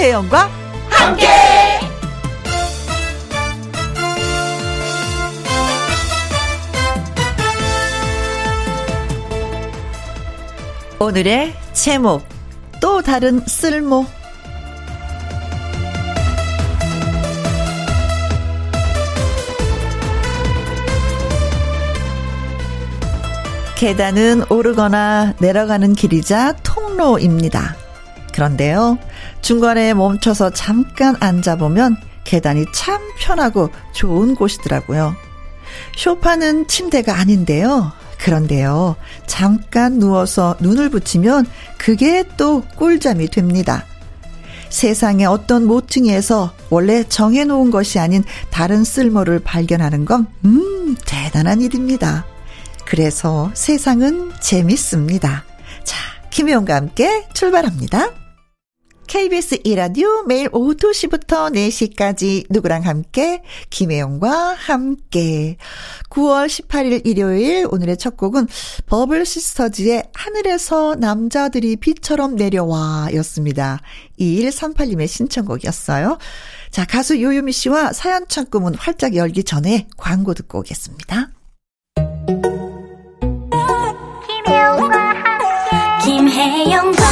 김혜영과 함께. 오늘의 제목 또 다른 쓸모 계단은 오르거나 내려가는 길이자 통로입니다. 그런데요, 중간에 멈춰서 잠깐 앉아보면 계단이 참 편하고 좋은 곳이더라고요. 쇼파는 침대가 아닌데요. 그런데요, 잠깐 누워서 눈을 붙이면 그게 또 꿀잠이 됩니다. 세상의 어떤 모퉁이에서 원래 정해놓은 것이 아닌 다른 쓸모를 발견하는 건, 음, 대단한 일입니다. 그래서 세상은 재밌습니다. 자, 김혜영과 함께 출발합니다. KBS 이라디오 매일 오후 2시부터 4시까지 누구랑 함께 김혜영과 함께 9월 18일 일요일 오늘의 첫 곡은 버블 시스터즈의 하늘에서 남자들이 비처럼 내려와 였습니다. 2138님의 신청곡이었어요. 자 가수 요요미 씨와 사연 창구문 활짝 열기 전에 광고 듣고 오겠습니다. 김혜영과 함께 김혜영과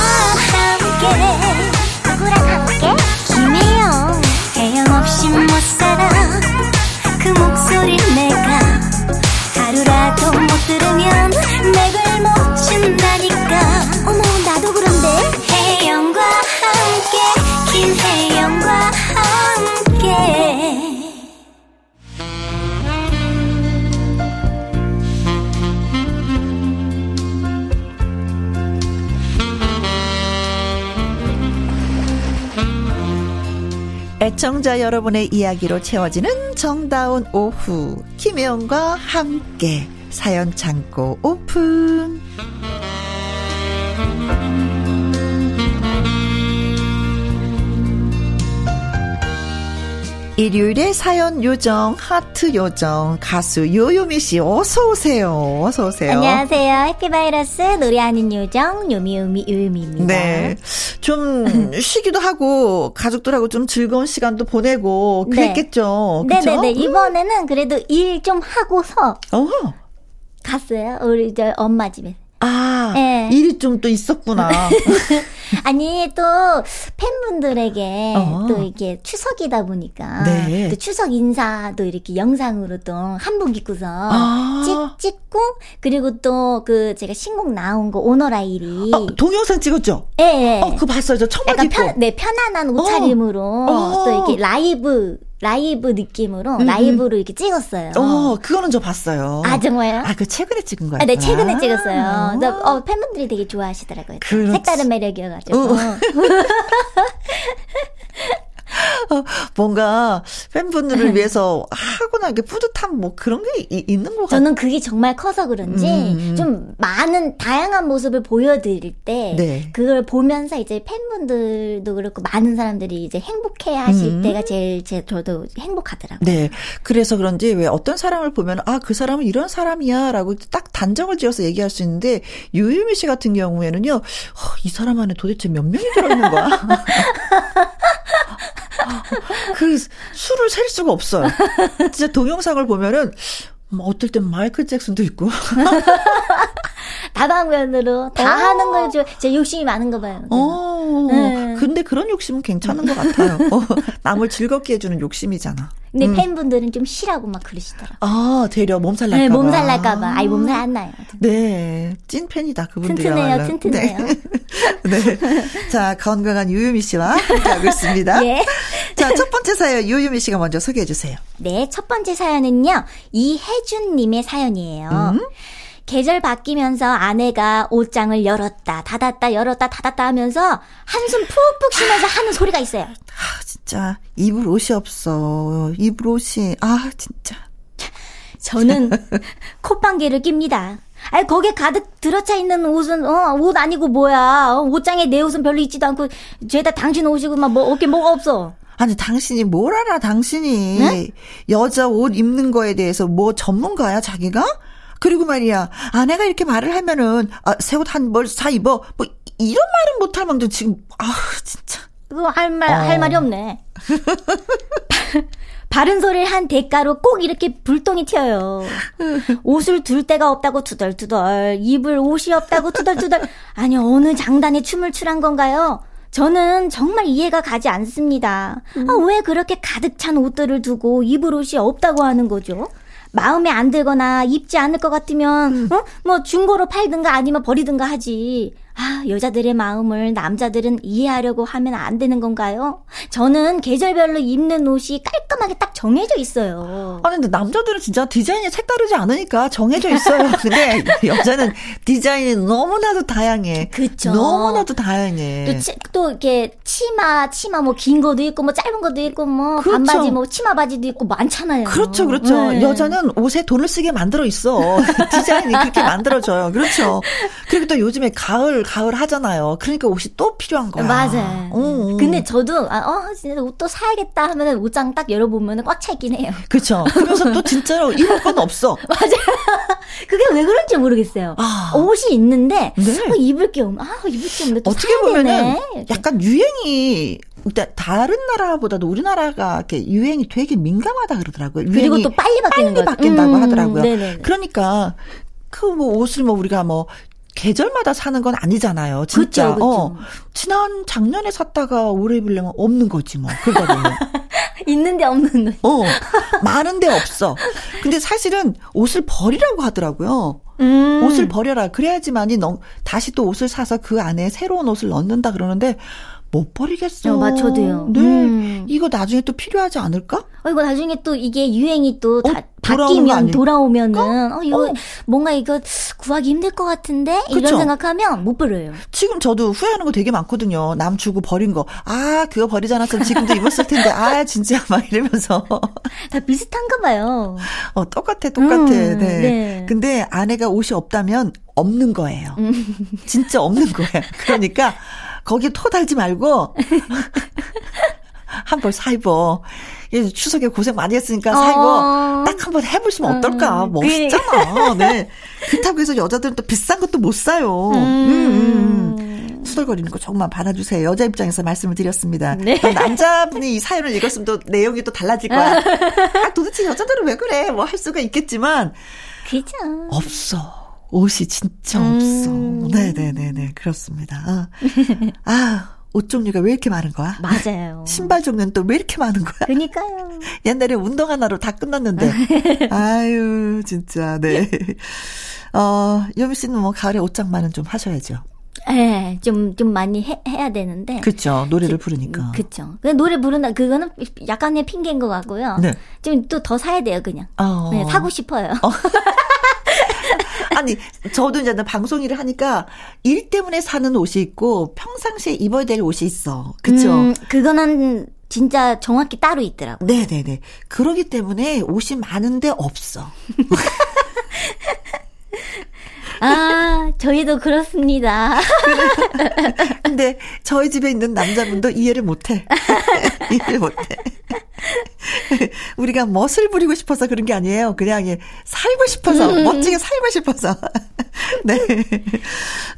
청자 여러분의 이야기로 채워지는 정다운 오후. 김혜영과 함께 사연 창고 오픈 일요일에 사연 요정, 하트 요정, 가수 요요미 씨, 어서 오세요. 어서 오세요. 안녕하세요. 해피바이러스 노래하는 요정, 요미요미 요요미입니다. 네. 좀 쉬기도 하고, 가족들하고 좀 즐거운 시간도 보내고, 네. 그랬겠죠. 네. 네네네. 음. 이번에는 그래도 일 좀 하고서. 어허. 갔어요. 우리 저 엄마 집에. 아, 네. 일이 좀 또 있었구나. 아니, 또, 팬분들에게, 어. 또 이게 추석이다 보니까, 네. 또 추석 인사도 이렇게 영상으로 또 한복 입고서 아. 찍, 찍고, 그리고 또 그 제가 신곡 나온 거, 오너라일이. 어, 동영상 찍었죠? 예. 네. 어, 그거 봤어요. 저 청바지 입고. 편, 네, 편안한 옷차림으로, 어. 또 이렇게 라이브, 라이브 느낌으로 음, 음. 라이브로 이렇게 찍었어요. 어, 그거는 저 봤어요. 아, 정말요? 아, 그 최근에 찍은 거예요? 아, 네, 최근에 찍었어요. 어. 어, 팬분들이 되게 좋아하시더라고요. 그렇지. 색다른 매력이어가지고. 어. 어, 뭔가 팬분들을 위해서 하고 나게 뿌듯한 뭐 그런 게 이, 있는 것 같아요. 저는 그게 정말 커서 그런지 음, 음. 좀 많은 다양한 모습을 보여드릴 때 네. 그걸 보면서 이제 팬분들도 그렇고 많은 사람들이 이제 행복해 하실 음. 때가 제일 제 저도 행복하더라고요. 네. 그래서 그런지 왜 어떤 사람을 보면 아, 그 사람은 이런 사람이야라고 딱 단정을 지어서 얘기할 수 있는데 유유미 씨 같은 경우에는요. 어, 이 사람 안에 도대체 몇 명이 들어 있는 거야? 그 수를 셀 수가 없어요. 진짜 동영상을 보면은 뭐 어떨 땐 마이클 잭슨도 있고. 다방면으로 다 어. 하는 걸 좀, 제 욕심이 많은 거 봐요. 어. 네. 근데 그런 욕심은 괜찮은 것 같아요. 어, 남을 즐겁게 해주는 욕심이잖아. 근데 음. 팬분들은 좀 쉬라고 막 그러시더라고요. 아, 되려 몸살 날까봐. 네, 몸살 날까봐. 아이, 몸살 안 나요. 네. 찐 팬이다, 그분들이. 튼튼해요, 튼튼해요. 네. 네. 자, 건강한 유유미 씨와 함께하고 있습니다. 예. 자, 첫 번째 사연 유유미 씨가 먼저 소개해 주세요. 네, 첫 번째 사연은요. 이혜준님의 사연이에요. 음? 계절 바뀌면서 아내가 옷장을 열었다, 닫았다, 열었다, 닫았다 하면서 한숨 푹푹 쉬면서 하는 소리가 있어요. 아, 진짜. 입을 옷이 없어. 입을 옷이. 아, 진짜. 저는 콧방귀를 낍니다. 아니, 거기에 가득 들어차 있는 옷은, 어, 옷 아니고 뭐야. 어, 옷장에 내 옷은 별로 있지도 않고, 죄다 당신 옷이고, 막, 뭐, 어깨 뭐가 없어. 아니, 당신이 뭘 알아, 당신이. 네? 여자 옷 입는 거에 대해서 뭐 전문가야, 자기가? 그리고 말이야, 아내가 이렇게 말을 하면은, 아, 새옷 한 벌 사 입어. 뭐, 이런 말은 못할 망정 지금, 아 진짜. 그거 할 말, 어. 할 말이 없네. 바른 소리를 한 대가로 꼭 이렇게 불똥이 튀어요. 옷을 둘 데가 없다고 투덜투덜, 입을 옷이 없다고 투덜투덜. 아니, 어느 장단에 춤을 출한 건가요? 저는 정말 이해가 가지 않습니다. 음. 아, 왜 그렇게 가득 찬 옷들을 두고 입을 옷이 없다고 하는 거죠? 마음에 안 들거나 입지 않을 것 같으면, 음. 어? 뭐 중고로 팔든가 아니면 버리든가 하지. 아, 여자들의 마음을 남자들은 이해하려고 하면 안 되는 건가요? 저는 계절별로 입는 옷이 깔끔하게 딱 정해져 있어요. 아니, 근데 남자들은 진짜 디자인이 색다르지 않으니까 정해져 있어요. 근데 여자는 디자인이 너무나도 다양해. 그쵸. 너무나도 다양해. 또, 치, 또 이렇게 치마, 치마 뭐긴 것도 있고 뭐 짧은 것도 있고 뭐 그렇죠. 반바지 뭐 치마 바지도 있고 많잖아요. 그렇죠, 그렇죠. 네. 여자는 옷에 돈을 쓰게 만들어 있어. 디자인이 그렇게 만들어져요. 그렇죠. 그리고 또 요즘에 가을 가을 하잖아요. 그러니까 옷이 또 필요한 거야. 맞아요. 어, 어. 근데 저도 아, 어 진짜 옷 또 사야겠다 하면은 옷장 딱 열어보면 꽉차 있긴 해요. 그렇죠. 그래서 또 진짜로 입을 건 없어. 맞아요. 그게 왜 그런지 모르겠어요. 아. 옷이 있는데 네. 어, 입을 게 없. 아 입을 게 없는데 어떻게 보면은 되네. 약간 유행이 다른 나라보다도 우리나라가 이렇게 유행이 되게 민감하다 그러더라고요. 그리고 또 빨리 바뀌는 빨리 바뀐다고 음, 하더라고요. 네네. 그러니까 그 뭐 옷을 뭐 우리가 뭐 계절마다 사는 건 아니잖아요. 진짜. 그쵸, 그쵸. 어. 지난 작년에 샀다가 올해 입으려면 없는 거지 뭐. 그거는. 있는데 없는 거. 어. 많은데 없어. 근데 사실은 옷을 버리라고 하더라고요. 음. 옷을 버려라. 그래야지만이 너, 다시 또 옷을 사서 그 안에 새로운 옷을 넣는다 그러는데 못 버리겠어. 어, 맞춰도요. 네. 음. 이거 나중에 또 필요하지 않을까? 어, 이거 나중에 또 이게 유행이 또 어, 바뀌면 돌아오면은 어 이거 어. 뭔가 이거 구하기 힘들 것 같은데 그쵸? 이런 생각하면 못 버려요. 지금 저도 후회하는 거 되게 많거든요. 남 주고 버린 거. 아 그거 버리지 않았으면 지금도 입었을 텐데. 아 진짜 막 이러면서. 다 비슷한가 봐요. 어 똑같아 똑같아. 음, 네. 네. 근데 아내가 옷이 없다면 없는 거예요. 음. 진짜 없는 거예요. 그러니까. 거기에 토 달지 말고 한 벌 사입어. 추석에 고생 많이 했으니까 사입어. 어. 딱 한 번 해보시면 어떨까. 음. 멋있잖아. 네. 그렇다고 해서 여자들은 또 비싼 것도 못 사요. 음. 음. 음. 수덜거리는 거 조금만 받아주세요. 여자 입장에서 말씀을 드렸습니다. 네. 남자분이 이 사연을 읽었으면 또 내용이 또 달라질 거야. 아, 도대체 여자들은 왜 그래? 뭐 할 수가 있겠지만. 그죠. 없어. 옷이 진짜 없어. 음. 네네네네. 그렇습니다. 아, 아, 옷 종류가 왜 이렇게 많은 거야? 맞아요. 신발 종류는 또 왜 이렇게 많은 거야? 그니까요. 옛날에 운동 하나로 다 끝났는데. 아유, 진짜, 네. 어, 여미 씨는 뭐 가을에 옷장만은 좀 하셔야죠. 예, 좀, 좀 많이 해, 해야 되는데. 그쵸. 노래를 부르니까. 그쵸. 노래 부른다, 그거는 약간의 핑계인 것 같고요. 네. 좀또더 사야 돼요, 그냥. 어. 네, 사고 싶어요. 어. 아니, 저도 이제 방송 일을 하니까 일 때문에 사는 옷이 있고 평상시에 입어야 될 옷이 있어. 그쵸? 음, 그거는 진짜 정확히 따로 있더라고. 네네네. 그러기 때문에 옷이 많은데 없어. 아, 저희도 그렇습니다. 근데 저희 집에 있는 남자분도 이해를 못해. 이해를 못해. 우리가 멋을 부리고 싶어서 그런 게 아니에요. 그냥 살고 싶어서, 음. 멋지게 살고 싶어서. 네.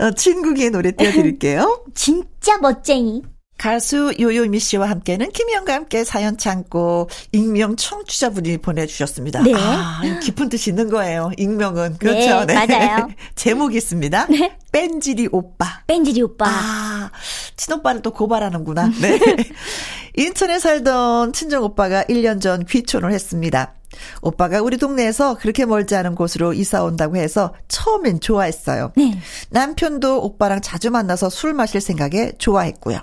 어, 친구기의 노래 띄워드릴게요. 진짜 멋쟁이. 가수 요요미 씨와 함께는 김희영과 함께 사연 창고 익명 청취자분이 보내주셨습니다. 네. 아, 깊은 뜻이 있는 거예요. 익명은. 그렇죠. 네, 네. 맞아요. 제목이 있습니다. 네. 뺀지리 오빠. 뺀지리 오빠. 아, 친오빠를 또 고발하는구나. 네. 인천에 살던 친정 오빠가 1년 전 귀촌을 했습니다. 오빠가 우리 동네에서 그렇게 멀지 않은 곳으로 이사 온다고 해서 처음엔 좋아했어요. 네. 남편도 오빠랑 자주 만나서 술 마실 생각에 좋아했고요.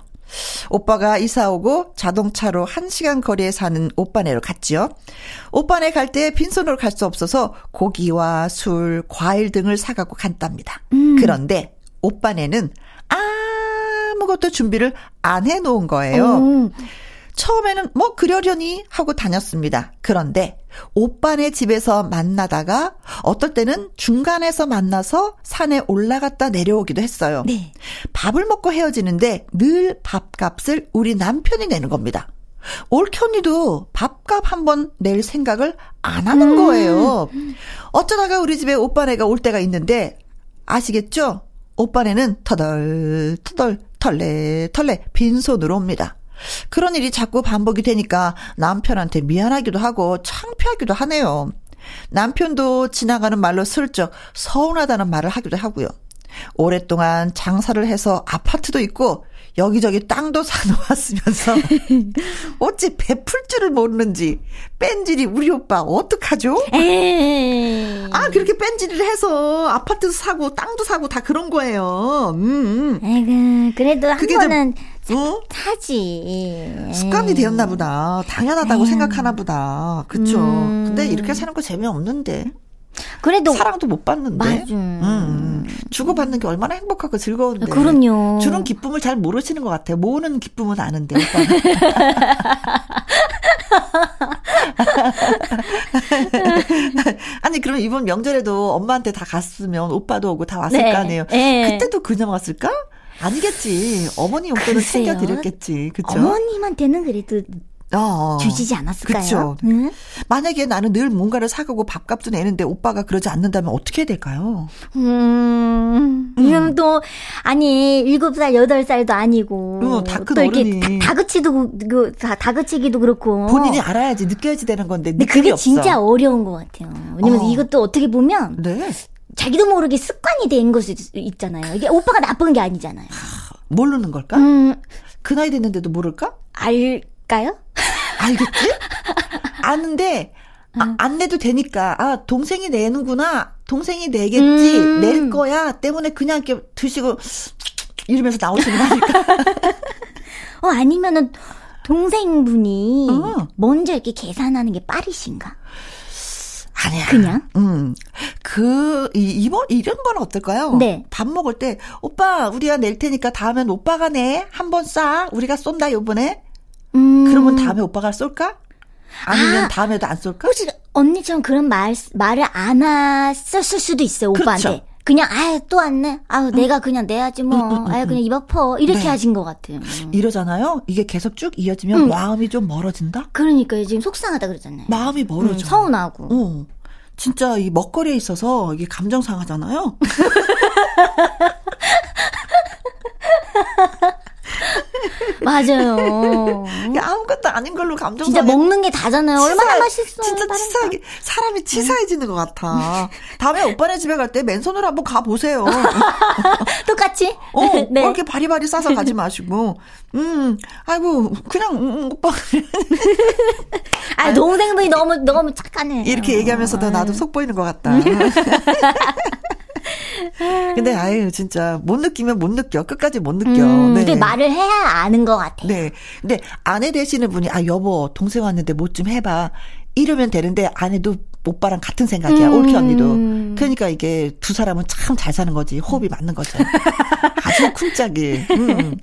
오빠가 이사 오고 자동차로 1시간 거리에 사는 오빠네로 갔지요. 오빠네 갈 때 빈손으로 갈 수 없어서 고기와 술, 과일 등을 사갖고 간답니다. 음. 그런데 오빠네는 아무것도 준비를 안 해놓은 거예요. 오. 처음에는 뭐 그러려니 하고 다녔습니다. 그런데 오빠네 집에서 만나다가 어떨 때는 중간에서 만나서 산에 올라갔다 내려오기도 했어요. 네. 밥을 먹고 헤어지는데 늘 밥값을 우리 남편이 내는 겁니다. 올케 언니도 밥값 한 번 낼 생각을 안 하는 음. 거예요. 어쩌다가 우리 집에 오빠네가 올 때가 있는데 아시겠죠? 오빠네는 터덜 터덜 털레 털레 빈손으로 옵니다. 그런 일이 자꾸 반복이 되니까 남편한테 미안하기도 하고 창피하기도 하네요. 남편도 지나가는 말로 슬쩍 서운하다는 말을 하기도 하고요. 오랫동안 장사를 해서 아파트도 있고 여기저기 땅도 사놓았으면서 어찌 베풀 줄을 모르는지 뺀질이 우리 오빠 어떡하죠? 에이. 아 그렇게 뺀질을 해서 아파트도 사고 땅도 사고 다 그런 거예요. 음. 에이 그래도 한 번은 좀, 어? 사지. 습관이 되었나 보다. 당연하다고 에이. 생각하나 보다. 그쵸? 음. 근데 이렇게 사는 거 재미없는데. 그래도 사랑도 못 받는데. 맞아. 음, 음. 주고받는 게 얼마나 행복하고 즐거운데. 그럼요. 주는 기쁨을 잘 모르시는 것 같아요. 모으는 기쁨은 아는데. 아니 그럼 이번 명절에도 엄마한테 다 갔으면 오빠도 오고 다 왔을 네. 거 아니에요. 네. 그때도 그냥 왔을까? 아니겠지. 어머니 용돈을 챙겨 드렸겠지. 그쵸? 어머님한테는 그래도 어, 주시지 않았을까요? 그렇죠. 응? 만약에 나는 늘 뭔가를 사가고 밥값도 내는데 오빠가 그러지 않는다면 어떻게 해야 될까요? 음, 음. 또 아니 7살 8살도 아니고 어, 다큰 어른이 다, 다그치도 그, 다, 다그치기도 그렇고 본인이 알아야지 느껴야지 되는 건데 근데 그게 없어. 진짜 어려운 것 같아요. 왜냐면 어. 이것도 어떻게 보면 네. 자기도 모르게 습관이 된 것이 있잖아요. 이게 오빠가 나쁜 게 아니잖아요. 모르는 걸까? 음, 그 나이 됐는데도 모를까? 알까요? 알겠지? 아는데 아, 안 내도 되니까 아 동생이 내는구나 동생이 내겠지 음. 낼 거야 때문에 그냥 이렇게 드시고 이러면서 나오시는 거니까 어 아니면은 동생분이 어. 먼저 이렇게 계산하는 게 빠르신가? 아니야. 그냥? 음. 그, 이, 이번, 이런 건 어떨까요? 네. 밥 먹을 때, 오빠, 우리가 낼 테니까 다음엔 오빠가 내. 한번 싸. 우리가 쏜다, 요번에. 음. 그러면 다음에 오빠가 쏠까? 아니면 아, 다음에도 안 쏠까? 혹시 언니처럼 그런 말, 말을 안 했었을 수도 있어요, 오빠한테. 그렇죠. 그냥 아유 또 왔네. 아유 응. 내가 그냥 내야지 뭐. 응, 응, 아유 그냥 입 아퍼 이렇게 네. 하신 것 같아요. 이러잖아요. 이게 계속 쭉 이어지면 마음이 좀 멀어진다. 그러니까요. 지금 속상하다 그러잖아요. 마음이 멀어져. 서운하고. 어. 진짜 이 먹거리에 있어서 이게 감정 상하잖아요. 맞아요. 아무것도 아닌 걸로 감정 진짜 먹는 게 다잖아요. 치사, 얼마나 맛있어. 진짜 치사하게 사람이 치사해지는 것 같아. 다음에 오빠네 집에 갈 때 맨손으로 한번 가 보세요. 똑같이? 어, 네. 이렇게 바리바리 싸서 가지 마시고. 음, 아이고 그냥 음, 음 오빠. 아 동생분이 너무 너무 착하네. 이렇게 얘기하면서도 나도 속 보이는 것 같다. 근데 아유 진짜 못 느끼면 못 느껴 끝까지 못 느껴. 음, 네. 근데 말을 해야 아는 것 같아요. 네. 근데 아내 되시는 분이 아 여보 동생 왔는데 뭐 좀 해봐 이러면 되는데 아내도 오빠랑 같은 생각이야. 음. 올케 언니도. 그러니까 이게 두 사람은 참 잘 사는 거지. 호흡이 맞는 거죠. 아주 쿵짝이. 음.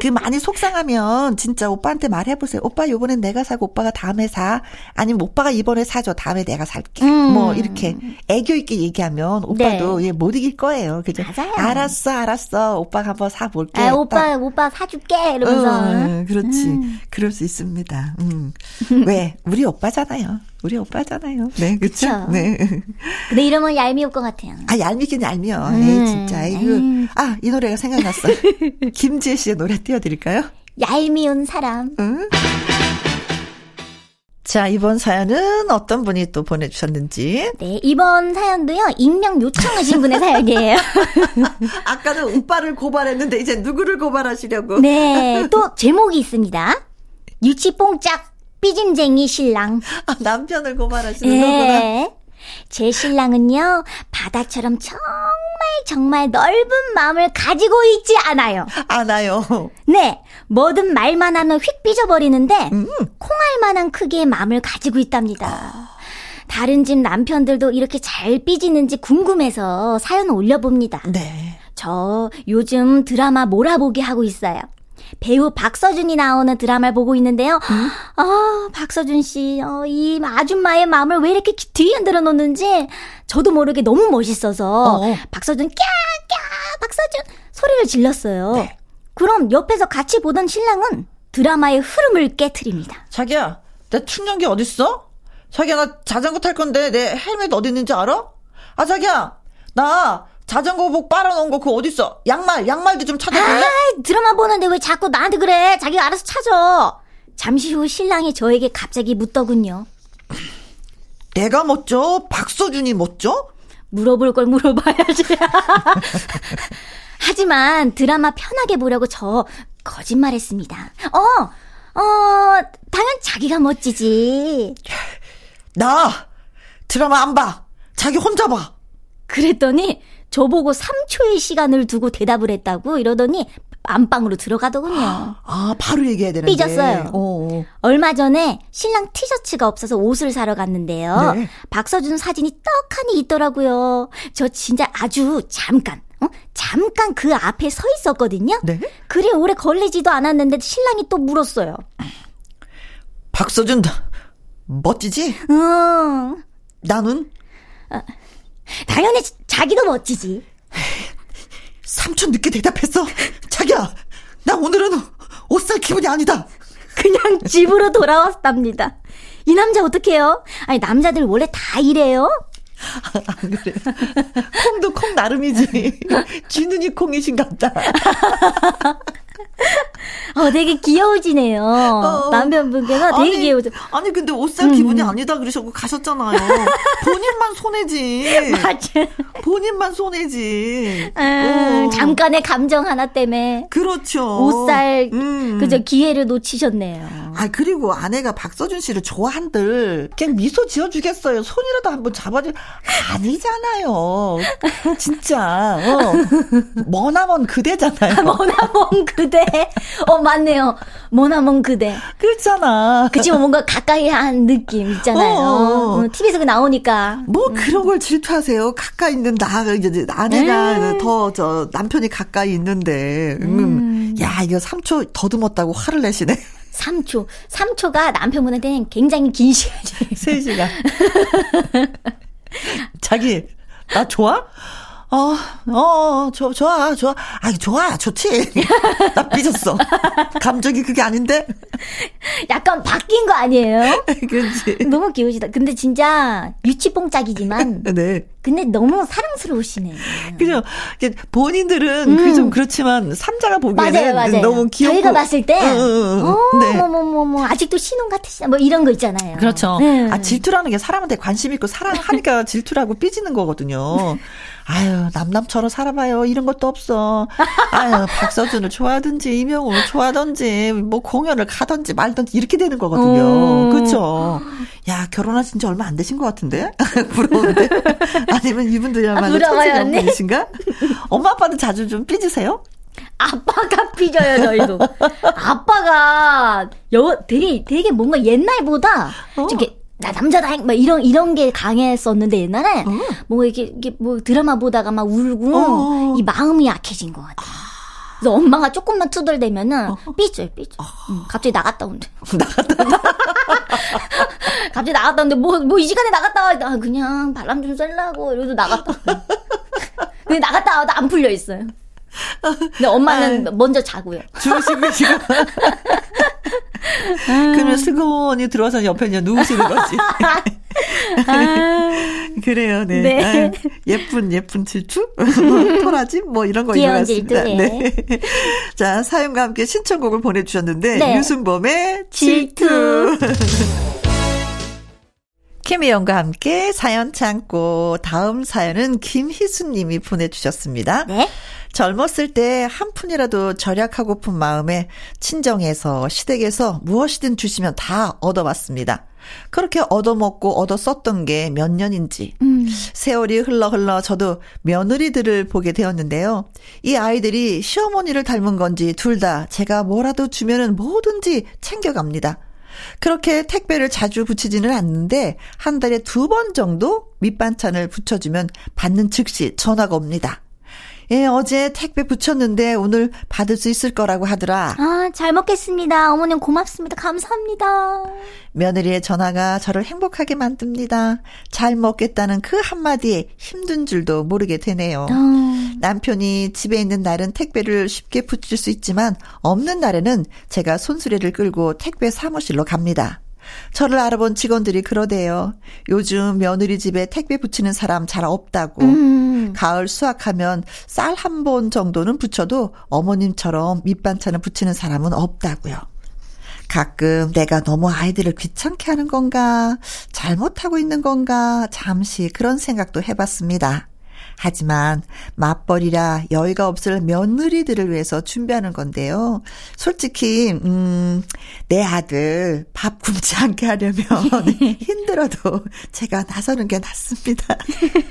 그 많이 속상하면 진짜 오빠한테 말해보세요. 오빠 요번엔 내가 사고 오빠가 다음에 사. 아니면 오빠가 이번에 사줘. 다음에 내가 살게. 음. 뭐 이렇게 애교 있게 얘기하면 오빠도 네. 예, 못 이길 거예요. 그죠? 맞아요. 알았어, 알았어. 오빠가 한번 사볼게. 아, 오빠, 딱. 오빠 사줄게. 이러면서. 어, 그렇지. 음. 그럴 수 있습니다. 음. 왜? 우리 오빠잖아요. 우리 오빠잖아요. 네, 그렇죠. 네. 근데 이러면 얄미울 것 같아요. 아, 얄미긴 얄미워. 음. 네, 진짜. 아이고. 아, 이 노래가 생각났어. 김지혜 씨의 노래 띄워드릴까요? 얄미운 사람. 응? 자, 이번 사연은 어떤 분이 또 보내주셨는지. 네, 이번 사연도요, 익명 요청하신 분의 사연이에요. 아까는 오빠를 고발했는데, 이제 누구를 고발하시려고. 네, 또 제목이 있습니다. 유치뽕짝 삐짐쟁이 신랑. 아, 남편을 고발하시는 네. 거구나. 제 신랑은요, 바다처럼 정말 정말 넓은 마음을 가지고 있지 않아요. 않아요. 네. 뭐든 말만 하면 휙 삐져버리는데, 음. 콩알 만한 크기의 마음을 가지고 있답니다. 아. 다른 집 남편들도 이렇게 잘 삐지는지 궁금해서 사연 올려봅니다. 네. 저 요즘 드라마 몰아보기 하고 있어요. 배우 박서준이 나오는 드라마를 보고 있는데요. 음? 아, 박서준 씨, 어, 이 아줌마의 마음을 왜 이렇게 뒤에 흔들어 놓는지 저도 모르게 너무 멋있어서 어. 박서준 꺄! 꺄! 박서준! 소리를 질렀어요. 네. 그럼 옆에서 같이 보던 신랑은 드라마의 흐름을 깨트립니다. 자기야, 내 충전기 어딨어? 자기야, 나 자전거 탈 건데 내 헬멧 어디 있는지 알아? 아, 자기야, 나 자전거복 빨아놓은 거 그거 어딨어? 양말, 양말도 좀 찾아볼래? 아, 드라마 보는데 왜 자꾸 나한테 그래? 자기가 알아서 찾아. 잠시 후 신랑이 저에게 갑자기 묻더군요. 내가 멋져? 박서준이 멋져? 물어볼 걸 물어봐야지. 하지만 드라마 편하게 보려고 저 거짓말했습니다. 어, 어, 당연 자기가 멋지지. 나 드라마 안 봐. 자기 혼자 봐. 그랬더니 저보고 3초의 시간을 두고 대답을 했다고 이러더니 안방으로 들어가더군요. 아, 바로 얘기해야 되는데. 삐졌어요. 오. 어, 어. 얼마 전에 신랑 티셔츠가 없어서 옷을 사러 갔는데요. 네. 박서준 사진이 떡하니 있더라고요. 저 진짜 아주 잠깐, 어? 잠깐 그 앞에 서 있었거든요. 네? 그리 오래 걸리지도 않았는데 신랑이 또 물었어요. 박서준, 멋지지? 응. 나는? 어, 당연히 자기도 멋지지. 3초 늦게 대답했어. 자기야, 나 오늘은 옷살 기분이 아니다. 그냥 집으로 돌아왔답니다. 이 남자 어떡해요? 아니, 남자들 원래 다 이래요? 아, 그래. 콩도 콩 나름이지. 쥐눈이 콩이신갑다. 어, 되게 귀여우시네요. 어, 남편분께서 되게 아니, 귀여우죠. 아니, 근데 옷살 기분이 음. 아니다 그러셨고 가셨잖아요. 본인만 손해지. 맞아. 본인만 손해지. 음, 잠깐의 감정 하나 때문에. 그렇죠. 옷살, 음. 그저 기회를 놓치셨네요. 아, 그리고 아내가 박서준 씨를 좋아한들 그냥 미소 지어주겠어요. 손이라도 한번 잡아줘. 아니잖아요. 진짜, 어. 머나먼 그대잖아요. 머나먼 그대. 어, 맞네요. 머나먼 그대. 그렇잖아. 그치만 뭔가 가까이 한 느낌 있잖아요. 어. 어, TV에서 그 나오니까. 뭐 음. 그런 걸 질투하세요. 가까이 있는 나, 이제 아내가 음. 더저 남편이 가까이 있는데. 음. 음. 야, 이거 3초 더듬었다고 화를 내시네. 3초. 3초가 남편분한테는 굉장히 긴 시간이에요. 3시간. 자기, 나 좋아? 어, 어, 저, 좋아, 좋아. 아, 좋아, 좋지. 나 삐졌어. 감정이 그게 아닌데? 약간 바뀐 거 아니에요? 그렇지. 너무 귀여우시다. 근데 진짜 유치뽕짝이지만. 네. 근데 너무 사랑스러우시네. 그죠. 본인들은 음. 그좀 그렇지만 삼자가 보기에는 맞아요, 맞아요. 너무 귀엽고. 저희가 봤을 때, 어, 어, 어. 네. 뭐, 뭐, 뭐, 뭐, 아직도 신혼 같으시다. 뭐 이런 거 있잖아요. 그렇죠. 네. 아, 질투라는 게 사람한테 관심 있고 사랑하니까 질투라고 삐지는 거거든요. 아유, 남남처럼 살아봐요. 이런 것도 없어. 아유, 박서준을 좋아하든지, 이명호를 좋아하든지, 뭐 공연을 가든지 말든지 이렇게 되는 거거든요. 그렇죠. 야, 결혼하신 지 얼마 안 되신 것 같은데? 부러운데? 아니면 이분들이야말로 천생연분이신가? 엄마 아빠도 자주 좀 삐지세요? 아빠가 삐져요, 저희도. 아빠가 여 되게 되게 뭔가 옛날보다 어. 이렇게 나 남자다 막 이런 이런 게 강했었는데 옛날에 어. 뭐 이게 이게 뭐 드라마 보다가 막 울고 어. 이 마음이 약해진 것 같아. 그래서 엄마가 조금만 투덜대면은 어. 삐져요, 삐져. 어. 응, 갑자기 나갔다 온대. 나갔다. 갑자기 나갔다 온데 뭐뭐 이 시간에 나갔다 와. 아, 그냥 바람 좀 쐬려고 이러고 나갔다. 근데 나갔다 와도 안 풀려 있어요. 근데 엄마는 아, 먼저 자고요. 주무시고 지금. 그러면 슬그머니 들어와서 옆에 이제 누우시는 거지. 아. 그래요, 네. 네. 아유, 예쁜, 예쁜 질투? 토라지? 뭐 이런 거 읽어봤습니다. 네. 네. 자, 사연과 함께 신청곡을 보내주셨는데, 네. 유승범의 질투. 김혜영과 함께 사연 참고 다음 사연은 김희수님이 보내주셨습니다. 네. 젊었을 때 한 푼이라도 절약하고픈 마음에 친정에서 시댁에서 무엇이든 주시면 다 얻어왔습니다. 그렇게 얻어먹고 얻어 썼던 게 몇 년인지 음. 세월이 흘러 흘러 저도 며느리들을 보게 되었는데요. 이 아이들이 시어머니를 닮은 건지 둘 다 제가 뭐라도 주면은 뭐든지 챙겨갑니다. 그렇게 택배를 자주 붙이지는 않는데 한 달에 두 번 정도 밑반찬을 붙여주면 받는 즉시 전화가 옵니다. 예, 어제 택배 붙였는데 오늘 받을 수 있을 거라고 하더라. 아, 잘 먹겠습니다. 어머님 고맙습니다. 감사합니다. 며느리의 전화가 저를 행복하게 만듭니다. 잘 먹겠다는 그 한마디에 힘든 줄도 모르게 되네요. 어. 남편이 집에 있는 날은 택배를 쉽게 붙일 수 있지만 없는 날에는 제가 손수레를 끌고 택배 사무실로 갑니다. 저를 알아본 직원들이 그러대요. 요즘 며느리 집에 택배 붙이는 사람 잘 없다고. 음. 가을 수확하면 쌀 한 번 정도는 붙여도 어머님처럼 밑반찬을 붙이는 사람은 없다고요. 가끔 내가 너무 아이들을 귀찮게 하는 건가, 잘못하고 있는 건가, 잠시 그런 생각도 해봤습니다. 하지만 맞벌이라 여유가 없을 며느리들을 위해서 준비하는 건데요. 솔직히 음, 내 아들 밥 굶지 않게 하려면 힘들어도 제가 나서는 게 낫습니다.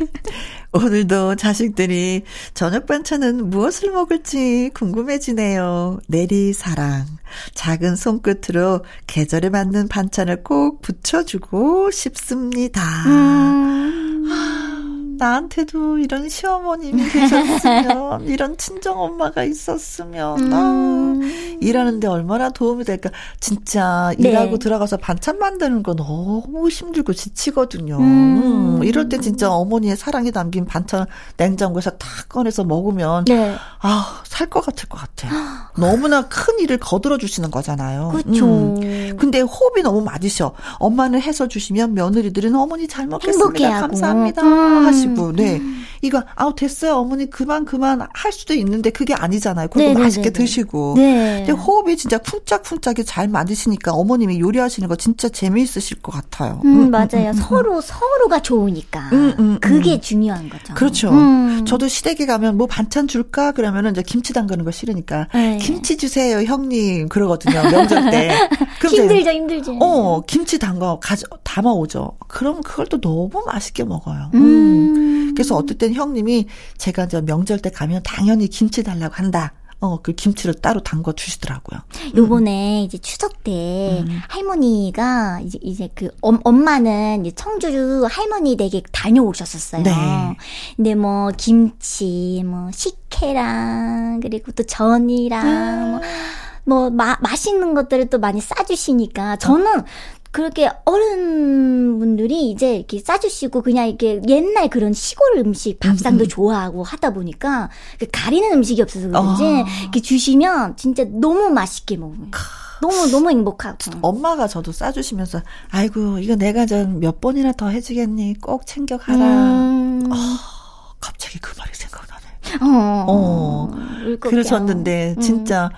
오늘도 자식들이 저녁 반찬은 무엇을 먹을지 궁금해지네요. 내리 사랑. 작은 손끝으로 계절에 맞는 반찬을 꼭 붙여주고 싶습니다. 음. 나한테도 이런 시어머님이 계셨으면, 이런 친정 엄마가 있었으면, 아, 음. 아, 일하는데 얼마나 도움이 될까. 진짜 네. 일하고 들어가서 반찬 만드는 거 너무 힘들고 지치거든요. 음. 음. 이럴 때 진짜 어머니의 사랑이 담긴 반찬 냉장고에서 탁 꺼내서 먹으면, 네. 아, 살 것 같을 것 같아요. 너무나 큰 일을 거들어 주시는 거잖아요. 그렇죠. 음. 근데 호흡이 너무 맞으셔. 엄마는 해서 주시면 며느리들은 어머니 잘 먹겠습니다. 감사합니다. 음. 하시고, 네. 이거, 아우, 됐어요. 어머니 그만, 그만 할 수도 있는데 그게 아니잖아요. 그리고 네네네네. 맛있게 드시고. 네. 근데 호흡이 진짜 쿵짝쿵짝이 잘 맞으시니까 어머님이 요리하시는 거 진짜 재미있으실 것 같아요. 음, 음 맞아요. 음, 음, 서로, 서로가 좋으니까. 음, 그게 중요한 거죠. 그렇죠. 저도 시댁에 가면 뭐 반찬 줄까? 그러면은 이제 김치 담그는 거 싫으니까. 네. 김치 주세요, 형님. 그러거든요. 명절 때. 힘들죠, 힘들죠. 어, 김치 담가, 가져, 담아 오죠. 그럼 그걸 또 너무 맛있게 먹어요. 음. 그래서 어떨 땐 형님이 제가 이제 명절 때 가면 당연히 김치 달라고 한다. 어, 그 김치를 따로 담궈 주시더라고요. 요번에 음. 이제 추석 때 음. 할머니가 이제 이제 그 엄, 엄마는 이제 청주 할머니 댁에 다녀오셨었어요. 네. 근데 뭐 김치, 뭐 식혜랑 그리고 또 전이랑 아. 뭐, 뭐 마, 맛있는 것들을 또 많이 싸주시니까 저는 그렇게 어른분들이 이제 이렇게 싸주시고 그냥 이렇게 옛날 그런 시골 음식 밥상도 음. 좋아하고 하다 보니까 그 가리는 음식이 없어서 그런지 어. 이렇게 주시면 진짜 너무 맛있게 먹어요. 너무 너무 행복하고. 엄마가 저도 싸주시면서 아이고 이거 내가 좀몇 번이나 더 해주겠니? 꼭 챙겨 가라. 음. 어, 갑자기 그 말이 생각나네. 어. 어. 그러셨는데 음. 진짜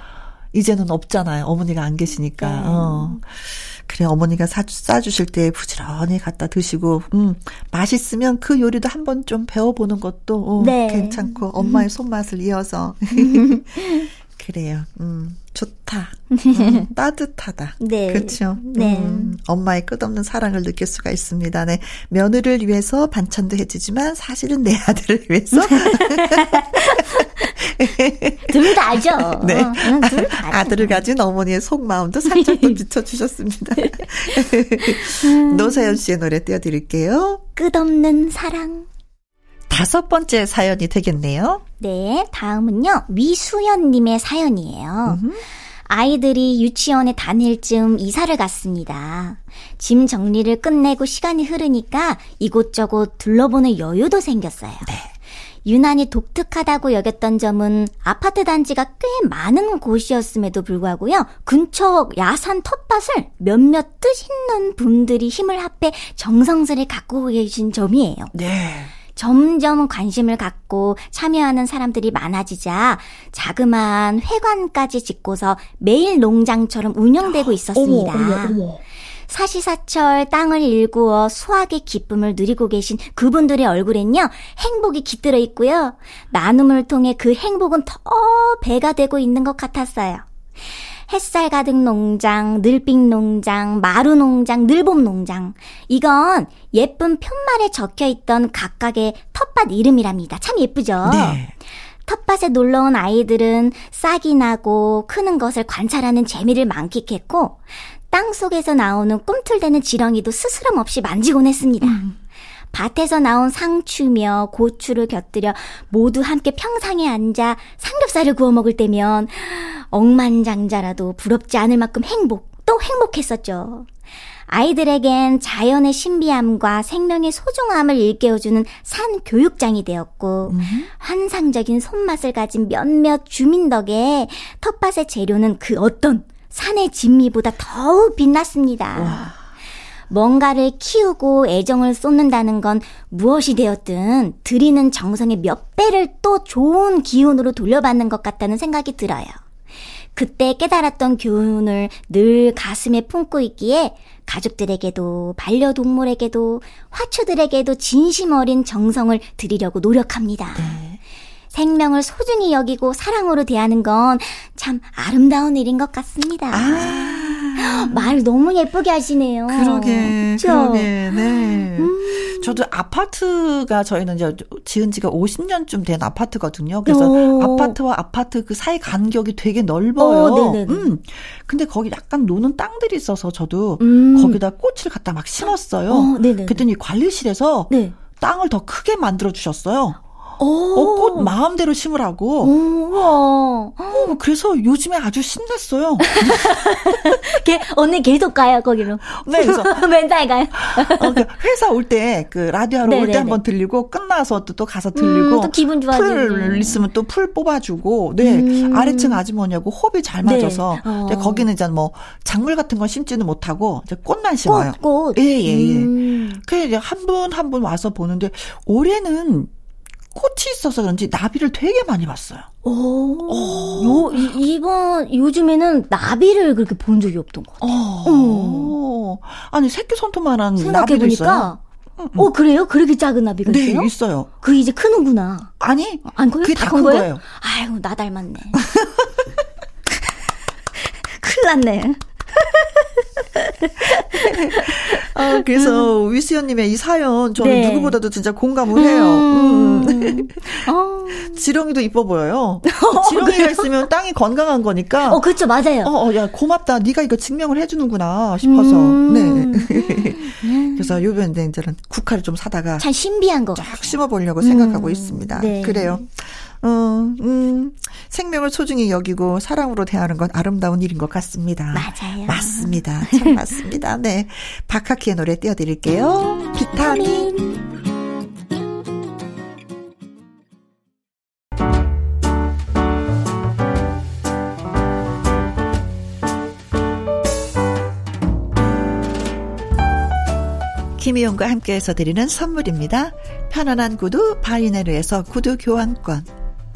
이제는 없잖아요. 어머니가 안 계시니까. 네. 어. 그래 어머니가 사, 싸주실 때 부지런히 갖다 드시고 음 맛있으면 그 요리도 한번 좀 배워보는 것도 어, 네. 괜찮고 엄마의 손맛을 이어서 그래요. 음, 좋다. 음, 따뜻하다. 네. 그렇죠. 네. 음, 엄마의 끝없는 사랑을 느낄 수가 있습니다. 네. 며느리를 위해서 반찬도 해주지만 사실은 내 아들을 위해서 둘 다죠. 네. 어, 둘 다죠. 아들을 가진 어머니의 속마음도 살짝 또 비춰주셨습니다. 음. 노사연 씨의 노래 띄워드릴게요. 끝없는 사랑. 다섯 번째 사연이 되겠네요. 네, 다음은요, 위수연님의 사연이에요. 음흠. 아이들이 유치원에 다닐 즈음 이사를 갔습니다. 짐 정리를 끝내고 시간이 흐르니까 이곳저곳 둘러보는 여유도 생겼어요. 네. 유난히 독특하다고 여겼던 점은 아파트 단지가 꽤 많은 곳이었음에도 불구하고요. 근처 야산 텃밭을 몇몇 뜻 있는 분들이 힘을 합해 정성스레 가꾸고 계신 점이에요. 네. 점점 관심을 갖고 참여하는 사람들이 많아지자 자그마한 회관까지 짓고서 매일 농장처럼 운영되고 있었습니다. 어머, 어머, 어머. 사시사철 땅을 일구어 수확의 기쁨을 누리고 계신 그분들의 얼굴엔요, 행복이 깃들어 있고요. 나눔을 통해 그 행복은 더 배가 되고 있는 것 같았어요. 햇살 가득 농장, 늘빛 농장, 마루 농장, 늘봄 농장. 이건 예쁜 편말에 적혀 있던 각각의 텃밭 이름이랍니다. 참 예쁘죠? 네. 텃밭에 놀러 온 아이들은 싹이 나고 크는 것을 관찰하는 재미를 만끽했고, 땅 속에서 나오는 꿈틀대는 지렁이도 스스럼 없이 만지곤 했습니다. 음. 밭에서 나온 상추며 고추를 곁들여 모두 함께 평상에 앉아 삼겹살을 구워 먹을 때면 억만장자라도 부럽지 않을 만큼 행복, 또 행복했었죠. 아이들에겐 자연의 신비함과 생명의 소중함을 일깨워주는 산 교육장이 되었고, 음. 환상적인 손맛을 가진 몇몇 주민 덕에 텃밭의 재료는 그 어떤 산의 진미보다 더욱 빛났습니다. 와. 뭔가를 키우고 애정을 쏟는다는 건 무엇이 되었든 드리는 정성의 몇 배를 또 좋은 기운으로 돌려받는 것 같다는 생각이 들어요. 그때 깨달았던 교훈을 늘 가슴에 품고 있기에 가족들에게도 반려동물에게도 화초들에게도 진심 어린 정성을 드리려고 노력합니다. 네. 생명을 소중히 여기고 사랑으로 대하는 건 참 아름다운 일인 것 같습니다. 아. 말 너무 예쁘게 하시네요. 그러게, 그쵸? 그러게, 네. 음. 저도 아파트가 저희는 이제 지은 지가 50년쯤 된 아파트거든요. 그래서 오. 아파트와 아파트 그 사이 간격이 되게 넓어요. 오, 음. 근데 거기 약간 노는 땅들이 있어서 저도 음. 거기다 꽃을 갖다 막 심었어요. 어, 그랬더니 관리실에서 네. 땅을 더 크게 만들어 주셨어요. 어, 꽃 마음대로 심으라고. 오, 어, 그래서 요즘에 아주 신났어요. 언니 계속 가요, 거기로. 네, 그래서. 맨날 가요. 어, 그 회사 올 때, 그, 라디오 하러 올때 한번 들리고, 끝나서 또, 또 가서 들리고. 음, 또 기분 좋아지고. 풀 있으면 또 풀 뽑아주고, 네. 음. 아래층 아주머니하고 호흡이 잘 네. 맞아서. 네. 어. 거기는 이제 뭐, 작물 같은 건 심지는 못하고, 이제 꽃만 심어요. 꽃, 꽃. 예, 예, 예. 음. 그래, 한 분, 한분 와서 보는데, 올해는 꽃이 있어서 그런지 나비를 되게 많이 봤어요. 오, 오. 요, 이 번, 요즘에는 나비를 그렇게 본 적이 없던 것 같아요. 어. 아니, 새끼 손톱만한 나비도 있어요. 응, 응. 어, 그래요? 그렇게 작은 나비가 네, 있어요? 있어요. 그 이제 크는구나. 아니, 안 커요? 그게 다큰 거예요? 거예요? 아이고, 나 닮았네. 큰일 났네. 아, 그래서 음. 위수연님의 이 사연 저는 네. 누구보다도 진짜 공감을 해요. 음. 음. 어. 지렁이도 이뻐 보여요. 지렁이가 있으면 땅이 건강한 거니까. 어, 그렇죠, 맞아요. 어, 어, 야 고맙다. 네가 이거 증명을 해주는구나 싶어서. 음. 네. 음. 그래서 요번에 이제는 국화를 좀 사다가 참 신비한 거. 쫙 심어보려고 생각하고 있습니다. 네. 그래요. 어, 음, 생명을 소중히 여기고 사랑으로 대하는 건 아름다운 일인 것 같습니다. 맞아요. 맞습니다. 참 맞습니다. 네. 박하키의 노래 띄워드릴게요. 비타민. 김희용과 함께해서 드리는 선물입니다. 편안한 구두 바이네르에서 구두 교환권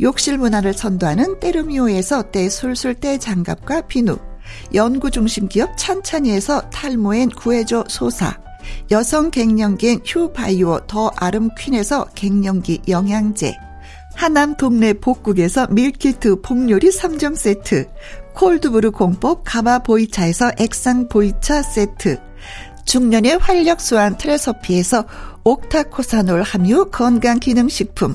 욕실 문화를 선도하는 때르미오에서 때술술 때장갑과 비누, 연구 중심 기업 찬찬이에서 탈모엔 구해줘 소사, 여성 갱년기엔 휴바이오 더 아름퀸에서 갱년기 영양제, 하남 동네 복국에서 밀키트 복요리 3종 세트, 콜드브루 공법 가마 보이차에서 액상 보이차 세트, 중년의 활력 수한 트레서피에서 옥타코사놀 함유 건강기능식품,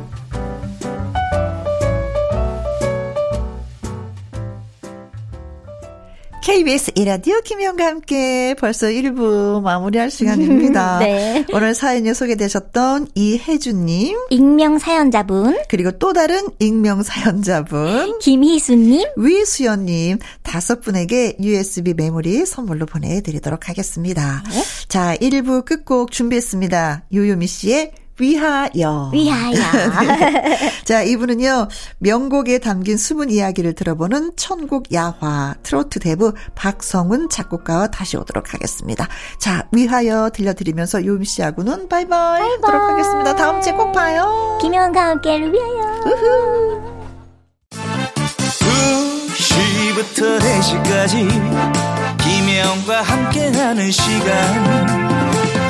KBS 이라디오 김혜영과 함께 벌써 1부 마무리할 시간입니다. 네. 오늘 사연이 소개되셨던 이혜주님. 익명 사연자분. 그리고 또 다른 익명 사연자분. 김희수님. 위수연님. 다섯 분에게 USB 메모리 선물로 보내드리도록 하겠습니다. 네. 자, 1부 끝곡 준비했습니다. 유유미 씨의 위하여. 위하여. 자, 이분은요, 명곡에 담긴 숨은 이야기를 들어보는 천국 야화 트로트 대부 박성훈 작곡가와 다시 오도록 하겠습니다. 자, 위하여 들려드리면서 요미 씨하고는 바이바이, 바이바이. 하도록 하겠습니다. 다음 주에 꼭 봐요. 김영과 함께를 위하여. 우후. 2시부터 4시까지 김영과 함께하는 시간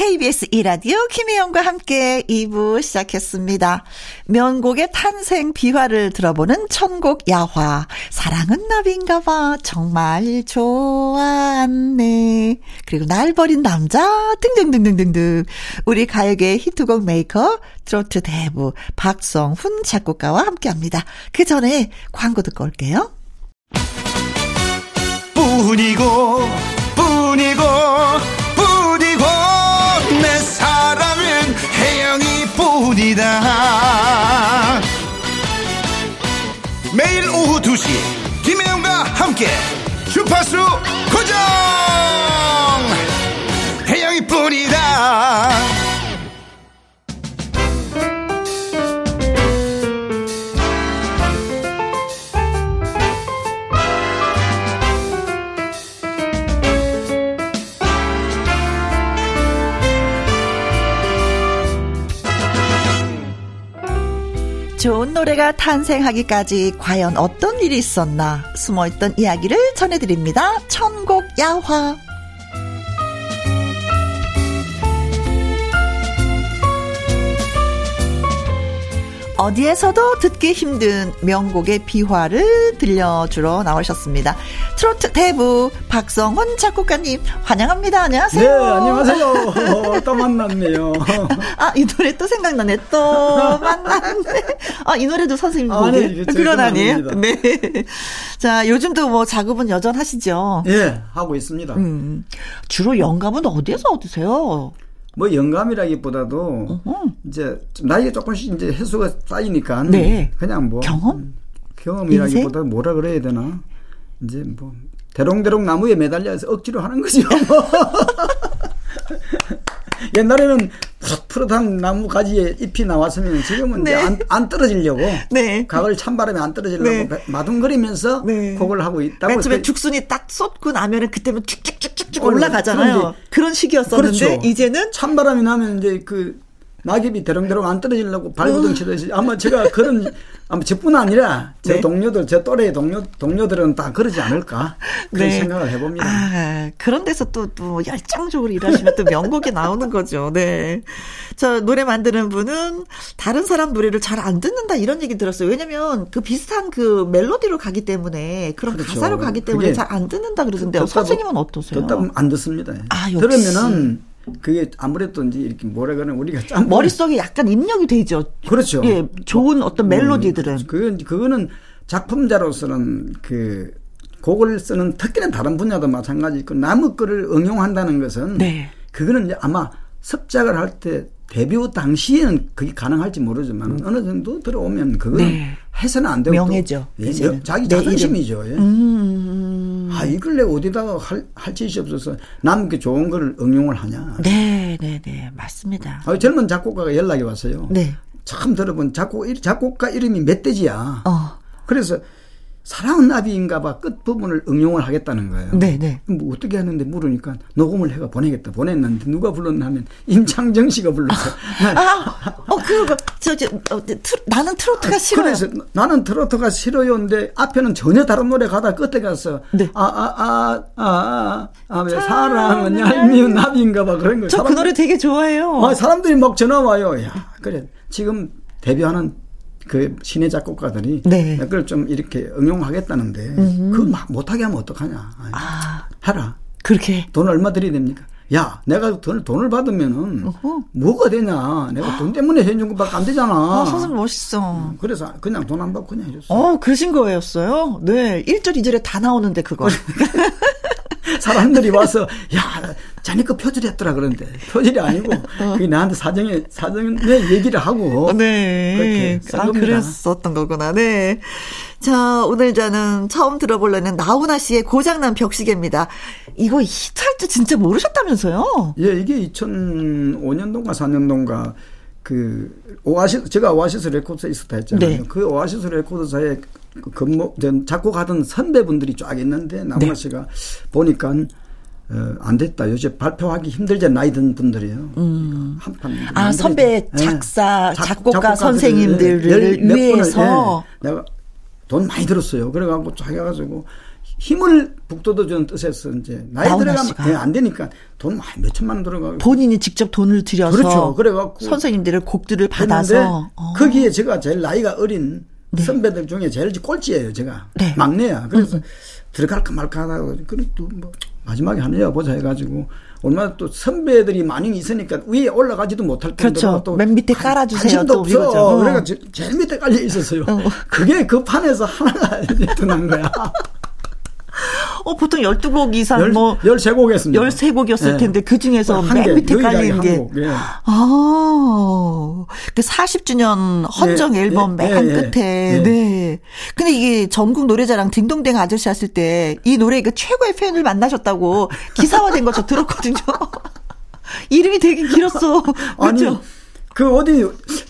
KBS 이라디오 김혜영과 함께 2부 시작했습니다. 명곡의 탄생 비화를 들어보는 천곡 야화. 사랑은 나비인가 봐. 정말 좋았네. 그리고 날 버린 남자 등등등등등등. 우리 가요계 히트곡 메이커 트로트 대부 박성훈 작곡가와 함께 합니다. 그 전에 광고 듣고 올게요. 뿐이고 뿐이고 뿐이다. 매일 오후 2시 김혜영과 함께 주파수 좋은 노래가 탄생하기까지 과연 어떤 일이 있었나 숨어있던 이야기를 전해드립니다. 천곡 야화. 어디에서도 듣기 힘든 명곡의 비화를 들려주러 나오셨습니다. 트로트 대부 박성훈 작곡가님 환영합니다. 안녕하세요. 네, 안녕하세요. 어, 또 만났네요. 아, 이 노래 또 생각나네. 또 만났네. 아, 이 노래도 선생님 아, 네, 곡이 그건 아니에요? 네. 자, 요즘도 뭐 작업은 여전하시죠? 예, 하고 있습니다. 음, 주로 영감은 어디에서 얻으세요? 뭐 영감이라기보다도 어허. 이제 나이가 조금씩 이제 횟수가 쌓이니까 네. 그냥 뭐 경험 경험이라기보다 뭐라 그래야 되나 이제 뭐 대롱대롱 나무에 매달려서 억지로 하는 거죠. 뭐. 옛날에는 푸릇푸릇한 나무 가지에 잎이 나왔으면 지금은 네. 안, 안 떨어지려고 네. 가을 찬바람에 안 떨어지려고 네. 마둥거리면서 네. 곡을 하고 있다고. 맨 처음에 죽순이 딱 쏟고 나면은 그때면 쭉쭉쭉쭉쭉 올라가잖아요. 그런 시기였었는데 그렇죠. 이제는 찬바람이 나면 이제 그 낙엽이 대롱대롱 안 떨어지려고 발구덩 치듯이 아마 제가 그런 아마 저뿐 아니라 제 네. 동료들 제 또래 동료 동료들은 다 그러지 않을까 그런 네. 생각을 해봅니다. 아, 그런 데서 또또 열정적으로 일하시면 또 명곡이 나오는 거죠. 네. 저 노래 만드는 분은 다른 사람 노래를 잘 안 듣는다 이런 얘기 들었어요. 왜냐면 그 비슷한 그 멜로디로 가기 때문에 그런 그렇죠. 가사로 가기 때문에 잘 안 듣는다 그러던데 요. 선생님은 어떠세요? 듣다 안 듣습니다. 아, 역시. 들으면은 그게 아무래도 이제 이렇게 뭐라 그러는 우리가 짬 머릿속에 약간 입력이 되죠. 그렇죠. 예, 좋은 어떤 멜로디들은. 음, 그건 그거는 작품자로서는 그 곡을 쓰는 특히나 다른 분야도 마찬가지고 그 남의 거를 응용한다는 것은 네. 그거는 이제 아마 습작을 할 때 데뷔 당시에는 그게 가능할지 모르지만 음. 어느 정도 들어오면 그건 네. 해서는 안 되고 명예죠. 예, 자기 자존심이죠. 예. 음. 아 이걸 내가 어디다가 할, 할 짓이 없어서 남그 좋은 걸 응용을 하냐. 네, 네, 네, 맞습니다. 아, 젊은 작곡가가 연락이 왔어요. 네. 참 들어본 작곡 작곡가 이름이 멧돼지야. 어. 그래서 사랑은 나비인가 봐 끝부분을 응용을 하겠다는 거예요. 네, 네. 뭐 어떻게 하는데 물으니까 녹음을 해가 보내겠다. 보냈는데 누가 불렀나 하면 임창정 씨가 불렀어. 아, 어, 그거, 저, 저, 어, 트, 나는 트로트가 아, 싫어요. 그래서 나는 트로트가 싫어요인데 앞에는 전혀 다른 노래 가다 끝에 가서 네. 아, 아, 아, 아, 아, 아, 왜 사랑은 얄미운 나비인가 봐 그런 거. 저그 노래 되게 좋아해요. 아, 사람들이 막 전화 와요. 야, 그래. 지금 데뷔하는 그 신의 작곡가들이 네. 그걸 좀 이렇게 응용하겠다는데 그거 막 못하게 하면 어떡하냐. 아, 하라. 그렇게 돈 얼마 들이 됩니까? 야, 내가 돈을, 돈을 받으면은 어허. 뭐가 되냐? 내가 돈 때문에 해준 것밖에 안 되잖아. 아, 선생님 멋있어. 음, 그래서 그냥 돈 안 받고 그냥 해줬어. 어, 그러신 거였어요? 네. 1절, 2절에 다 나오는데 그거. 사람들이 와서 야 자네 거 표절했더라 그런데 표절이 아니고 어. 그게 나한테 사정에 사정에 얘기를 하고 네. 그렇게 아, 그랬었던 거구나. 네. 자, 오늘 저는 처음 들어볼 노래는 나훈아 씨의 고장난 벽시계입니다. 이거 히트할 때 진짜 모르셨다면서요? 예, 이게 2005년도인가 4년도인가 그 오아시스 제가 오아시스 레코드사에 있었다 했잖아요. 네. 그 오아시스 레코드사에 근무 작곡하던 선배분들이 쫙 있는데 나훈아 네. 씨가 보니까 어, 안 됐다. 요새 발표하기 힘들지 나이 든 분들이요. 음. 한판. 아 선배 예. 작사 네. 작곡가 선생님들을 위해서 네. 내가 돈 많이 들었어요. 그래갖고 자기가 가지고 힘을 북돋워주는 뜻에서 이제 나이 들어가면 네, 안 되니까 돈 많이 몇 천만 원 들어가고 본인이 직접 돈을 들여서 그렇죠. 그래갖고 선생님들을 곡들을 받아서 어. 거기에 제가 제일 나이가 어린 네. 선배들 중에 제일 꼴찌예요. 제가 네. 막내야. 그래서 음. 들어갈까 말까 하다가 그래도 뭐 마지막에 하는 여보자 해가지고 얼마나 또 선배들이 많이 있으니까 위에 올라가지도 못할 정도로 그렇죠. 맨 밑에 깔아주세요. 또 없어. 어. 그래가 제일 밑에 깔려 있었어요. 어. 그게 그 판에서 하나가 난 거야. 어, 보통 12곡 이상 열, 뭐 13곡 했습니다. 13곡이었을 텐데 그 중에서 맨 개, 밑에 깔린 게 예. 아. 그 40주년 헌정 예, 앨범 예, 맨 예, 끝에 예. 네. 근데 이게 전국 노래자랑 딩동댕 아저씨 하실 때 이 노래 그 최고의 팬을 만나셨다고 기사화된 거 저 들었거든요. 이름이 되게 길었어. 그렇죠? 그 어디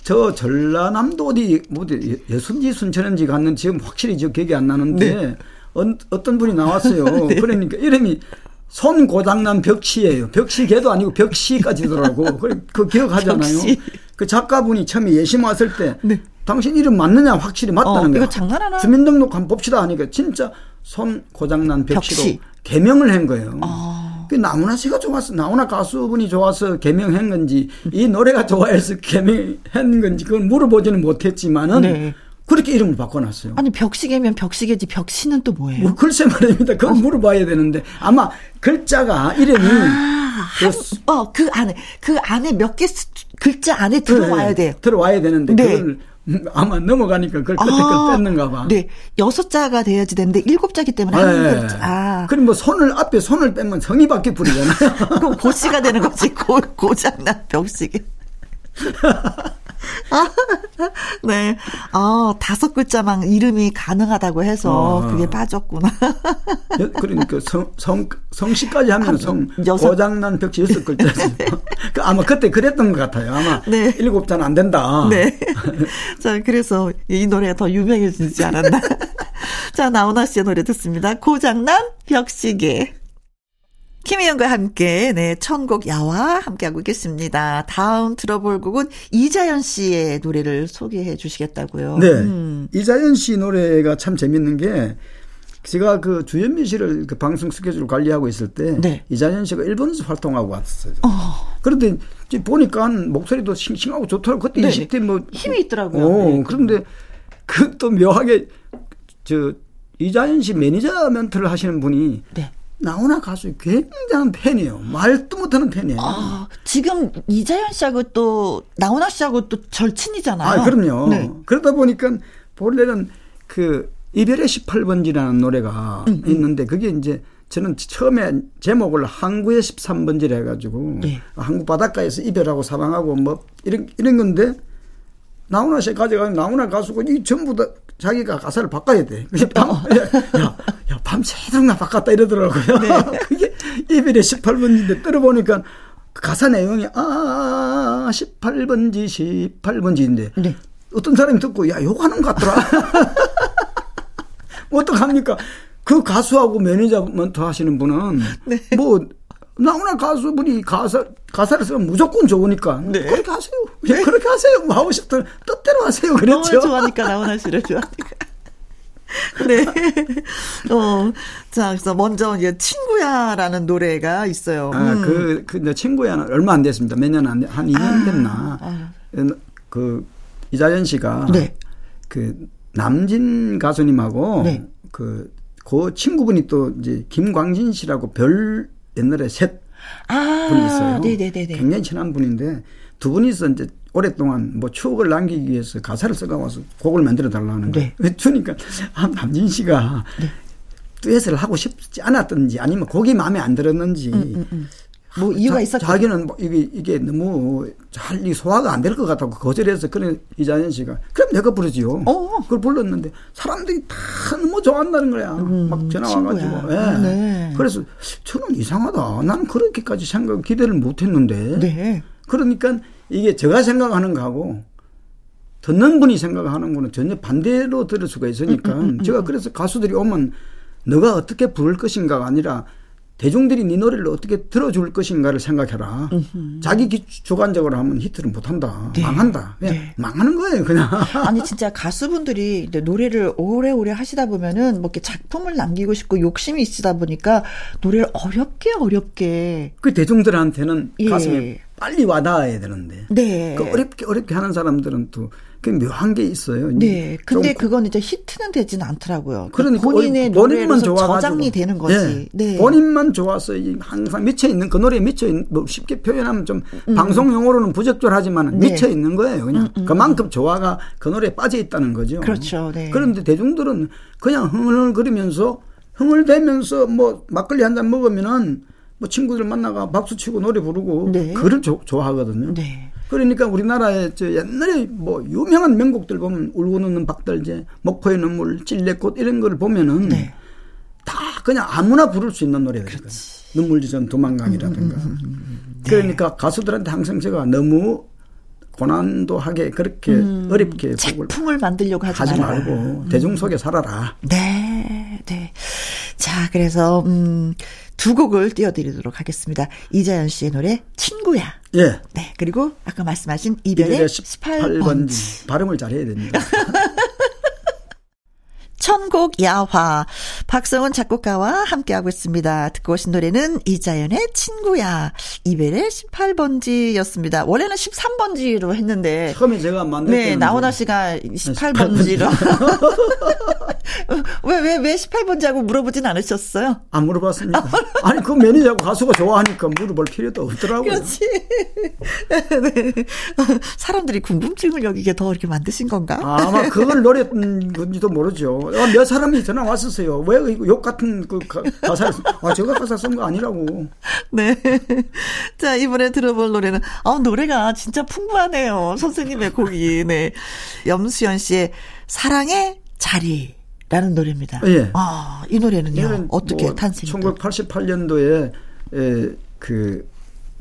저 전라남도 어디 뭐 예순지 순천인지 갔는 지금 확실히 저 기억이 안 나는데 네. 어, 떤 분이 나왔어요. 네. 그러니까 이름이 손 고장난 벽시예요. 벽시개도 아니고 벽시까지더라고. 그, 그 기억하잖아요. 벽시. 그 작가분이 처음에 예심 왔을 때 네. 당신 이름 맞느냐 확실히 맞다는 어, 거야. 장난하나? 주민등록 한번 봅시다 하니까 진짜 손 고장난 벽시로 벽시. 개명을 한 거예요. 어. 그 나훈아 씨가 좋았어. 나훈아 가수분이 좋아서 개명한 건지 이 노래가 좋아해서 개명한 건지 그걸 물어보지는 못했지만은 네. 그렇게 이름을 바꿔놨어요. 아니 벽시계면 벽시계지 벽시는 또 뭐예요? 뭐 글쎄 말입니다. 그걸 어. 물어봐야 되는데 아마 글자가 이름이 아, 어그 안에 그 안에 몇 개 글자 안에 들어와야 네, 돼요. 들어와야 되는데 네. 그걸 아마 넘어가니까 그걸 끝에 아, 걸 뺐는가 봐. 네. 여섯 자가 돼야지 되는데 일곱 자기 때문에 네. 한 글자. 아. 그럼 뭐 손을 앞에 손을 빼면 성이 바뀌어 버리잖아요. 그럼 고시가 되는 거지. 고, 고장난 벽시계. 아, 네. 아, 다섯 글자만 이름이 가능하다고 해서 아. 그게 빠졌구나. 그러니까 성, 성, 성씨까지 하면 성, 여섯. 고장난 벽지 여섯 글자지. 그 아마 그때 그랬던 것 같아요. 아마 네. 일곱 자는 안 된다. 네. 자, 그래서 이 노래가 더 유명해지지 않았나. 자, 나훈아 씨의 노래 듣습니다. 고장난 벽시계. 김희영과 함께, 네, 천곡 야와 함께하고 있겠습니다. 다음 들어볼 곡은 이자연 씨의 노래를 소개해 주시겠다고요. 네. 음. 이자연 씨 노래가 참 재밌는 게, 제가 그 주현미 씨를 그 방송 스케줄 관리하고 있을 때, 네. 이자연 씨가 일본에서 활동하고 왔었어요. 어. 그런데 보니까 목소리도 싱싱하고 좋더라고. 그때 네. 20대 뭐. 힘이 있더라고요. 어, 네. 그런데 그 또 묘하게, 저, 이자연 씨 매니저 멘트를 하시는 분이, 네. 나훈아 가수 굉장한 팬이에요. 말도 못하는 팬이에요. 아, 지금 이자연 씨하고 또 나훈아 씨하고 또 절친이잖아요. 아, 그럼요. 네. 그러다 보니까 본래는 그 이별의 18번지라는 노래가 음, 음. 있는데 그게 이제 저는 처음에 제목을 항구의 13번지라 해가지고 네. 항구 바닷가에서 이별하고 사망하고 뭐 이런 이런 건데 나훈아 씨 가져가면 나훈아 가수고 이 전부 다 자기가 가사를 바꿔야 돼. 밤, 어. 야, 야, 밤새도록 나 바꿨다 이러더라고요. 네. 그게 이별의 18번지인데 들어보니까 그 가사 내용이 아, 18번지, 18번지인데 네. 어떤 사람이 듣고 야, 욕하는 것 같더라. 어떡합니까? 그 가수하고 매니지먼트 하시는 분은 네. 뭐 나훈아 가수분이 가사 가사를 쓰면 무조건 좋으니까 네. 그렇게 하세요. 네. 그렇게 하세요. 뭐 하고 싶던 뜻대로 하세요. 그렇죠. 너무 좋아하니까 나훈아 씨를 좋아하니까. 네. 어, 자, 그래서 먼저 이제 친구야라는 노래가 있어요. 아, 음. 그, 그, 친구야는 얼마 안 됐습니다. 몇 년 안, 한 2년 아, 됐나. 아. 그, 이자연 씨가. 네. 그, 남진 가수님하고. 네. 그, 그 친구분이 또 이제 김광진 씨라고 별 옛날에 셋 아, 분이 있어요. 네네네. 굉장히 친한 분인데 두 분이서 이제 오랫동안 뭐 추억을 남기기 위해서 가사를 써가와서 곡을 만들어 달라는 거예요. 네. 그러니까 아, 남진 씨가 네. 듀엣을 하고 싶지 않았던지 아니면 곡이 마음에 안 들었는지 음, 음, 음. 뭐 이유가 있었죠. 자기는 뭐 이게 이게 너무 잘 소화가 안 될 것 같다고 거절해서 그런 이자연 씨가 그럼 내가 부르지요. 어. 그걸 불렀는데 사람들이 다 너무 좋아한다는 거야. 음, 막 전화 와가지고. 예. 아, 네. 그래서 저는 이상하다. 나는 그렇게까지 생각 기대를 못했는데. 네. 그러니까 이게 제가 생각하는 거하고 듣는 분이 생각하는 거는 전혀 반대로 들을 수가 있으니까 음, 음, 음, 제가 그래서 가수들이 오면 너가 어떻게 부를 것인가가 아니라 대중들이 네 노래를 어떻게 들어줄 것인가를 생각해라. 음흠. 자기 기, 주관적으로 하면 히트를 못한다. 네. 망한다. 그냥 네. 망하는 거예요, 그냥. 아니 진짜 가수분들이 노래를 오래오래 하시다 보면은 뭐 이렇게 작품을 남기고 싶고 욕심이 있으다 보니까 노래를 어렵게 어렵게. 그 대중들한테는 예. 가슴에 빨리 와닿아야 되는데. 네. 그 어렵게 어렵게 하는 사람들은 또 그 묘한 게 있어요. 네. 근데 그건 이제 히트는 되지는 않더라고요. 그러니까 본인의 본인만 좋아 저장이 되는 거지. 네. 네. 본인만 좋아서 항상 미쳐 있는 그 노래에 미쳐 있는 뭐 쉽게 표현하면 좀 음. 방송 용어로는 부적절하지만 네. 미쳐 있는 거예요. 그냥 음, 음. 그만큼 조화가 그 노래에 빠져 있다는 거죠. 그렇죠. 네. 그런데 대중들은 그냥 흥얼거리면서 흥얼대면서 뭐 막걸리 한 잔 먹으면은 뭐 친구들 만나가 박수 치고 노래 부르고 네. 그를 조, 좋아하거든요. 네. 그러니까 우리나라에 저 옛날에 뭐 유명한 명곡들 보면 울고 넣는 박달재, 목포의 눈물, 찔레꽃 이런 걸 보면은 네. 다 그냥 아무나 부를 수 있는 노래들이거든요. 눈물지전 도망강이라든가. 음, 음, 음, 네. 그러니까 가수들한테 항상 제가 너무 고난도 하게 그렇게 음, 어렵게 작품을 만들려고 하지, 하지 말고 대중 속에 살아라. 네, 네. 자, 그래서 음, 두 곡을 띄워드리도록 하겠습니다. 이자연 씨의 노래 친구야. 예. 네. 그리고 아까 말씀하신 이별의 18번지. 18번지. 발음을 잘해야 됩니다. 천곡 야화 박성훈 작곡가와 함께하고 있습니다. 듣고 오신 노래는 이자연의 친구야 이벨의 18번지였습니다. 원래는 13번지로 했는데 처음에 제가 만들 네 나훈아 씨가 18번지로 왜왜 왜 왜, 18번지하고 물어보진 않으셨어요? 안 물어봤습니다. 아니 그 매니저하고 가수가 좋아하니까 물어볼 필요도 없더라고요. 그렇지. 네. 사람들이 궁금증을 여기게 더 이렇게 만드신 건가? 아마 그걸 노렸던 건지도 모르죠. 어, 몇 사람이 전화 왔었어요. 왜 욕 같은 그 가사를 아 제가 가사 쓴 거 아니라고. 네. 자 이번에 들어볼 노래는 아 노래가 진짜 풍부하네요. 선생님의 곡이 네 염수연 씨의 사랑의 자리. 라는 노래입니다. 예. 아, 이 노래는요. 어떻게 뭐 탄생이 1988년도에 에, 그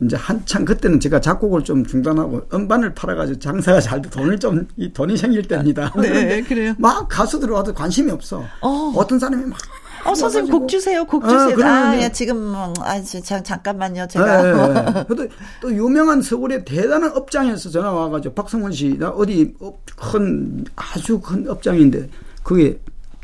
이제 한창 그때는 제가 작곡을 좀 중단하고 음반을 팔아가지고 장사가 잘 돼 돈을 좀 이 돈이 생길 때입니다. 네, 그래요. 막 가수들 와도 관심이 없어. 어. 어떤 사람이 막 어, 선생님 곡 주세요, 곡 주세요. 어, 아, 야, 지금, 아, 자, 잠깐만요, 제가. 네, 네, 네. 그래도 또 유명한 서울의 대단한 업장에서 전화 와가지고, 박성원 씨, 나 어디 큰, 아주 큰 업장인데, 그게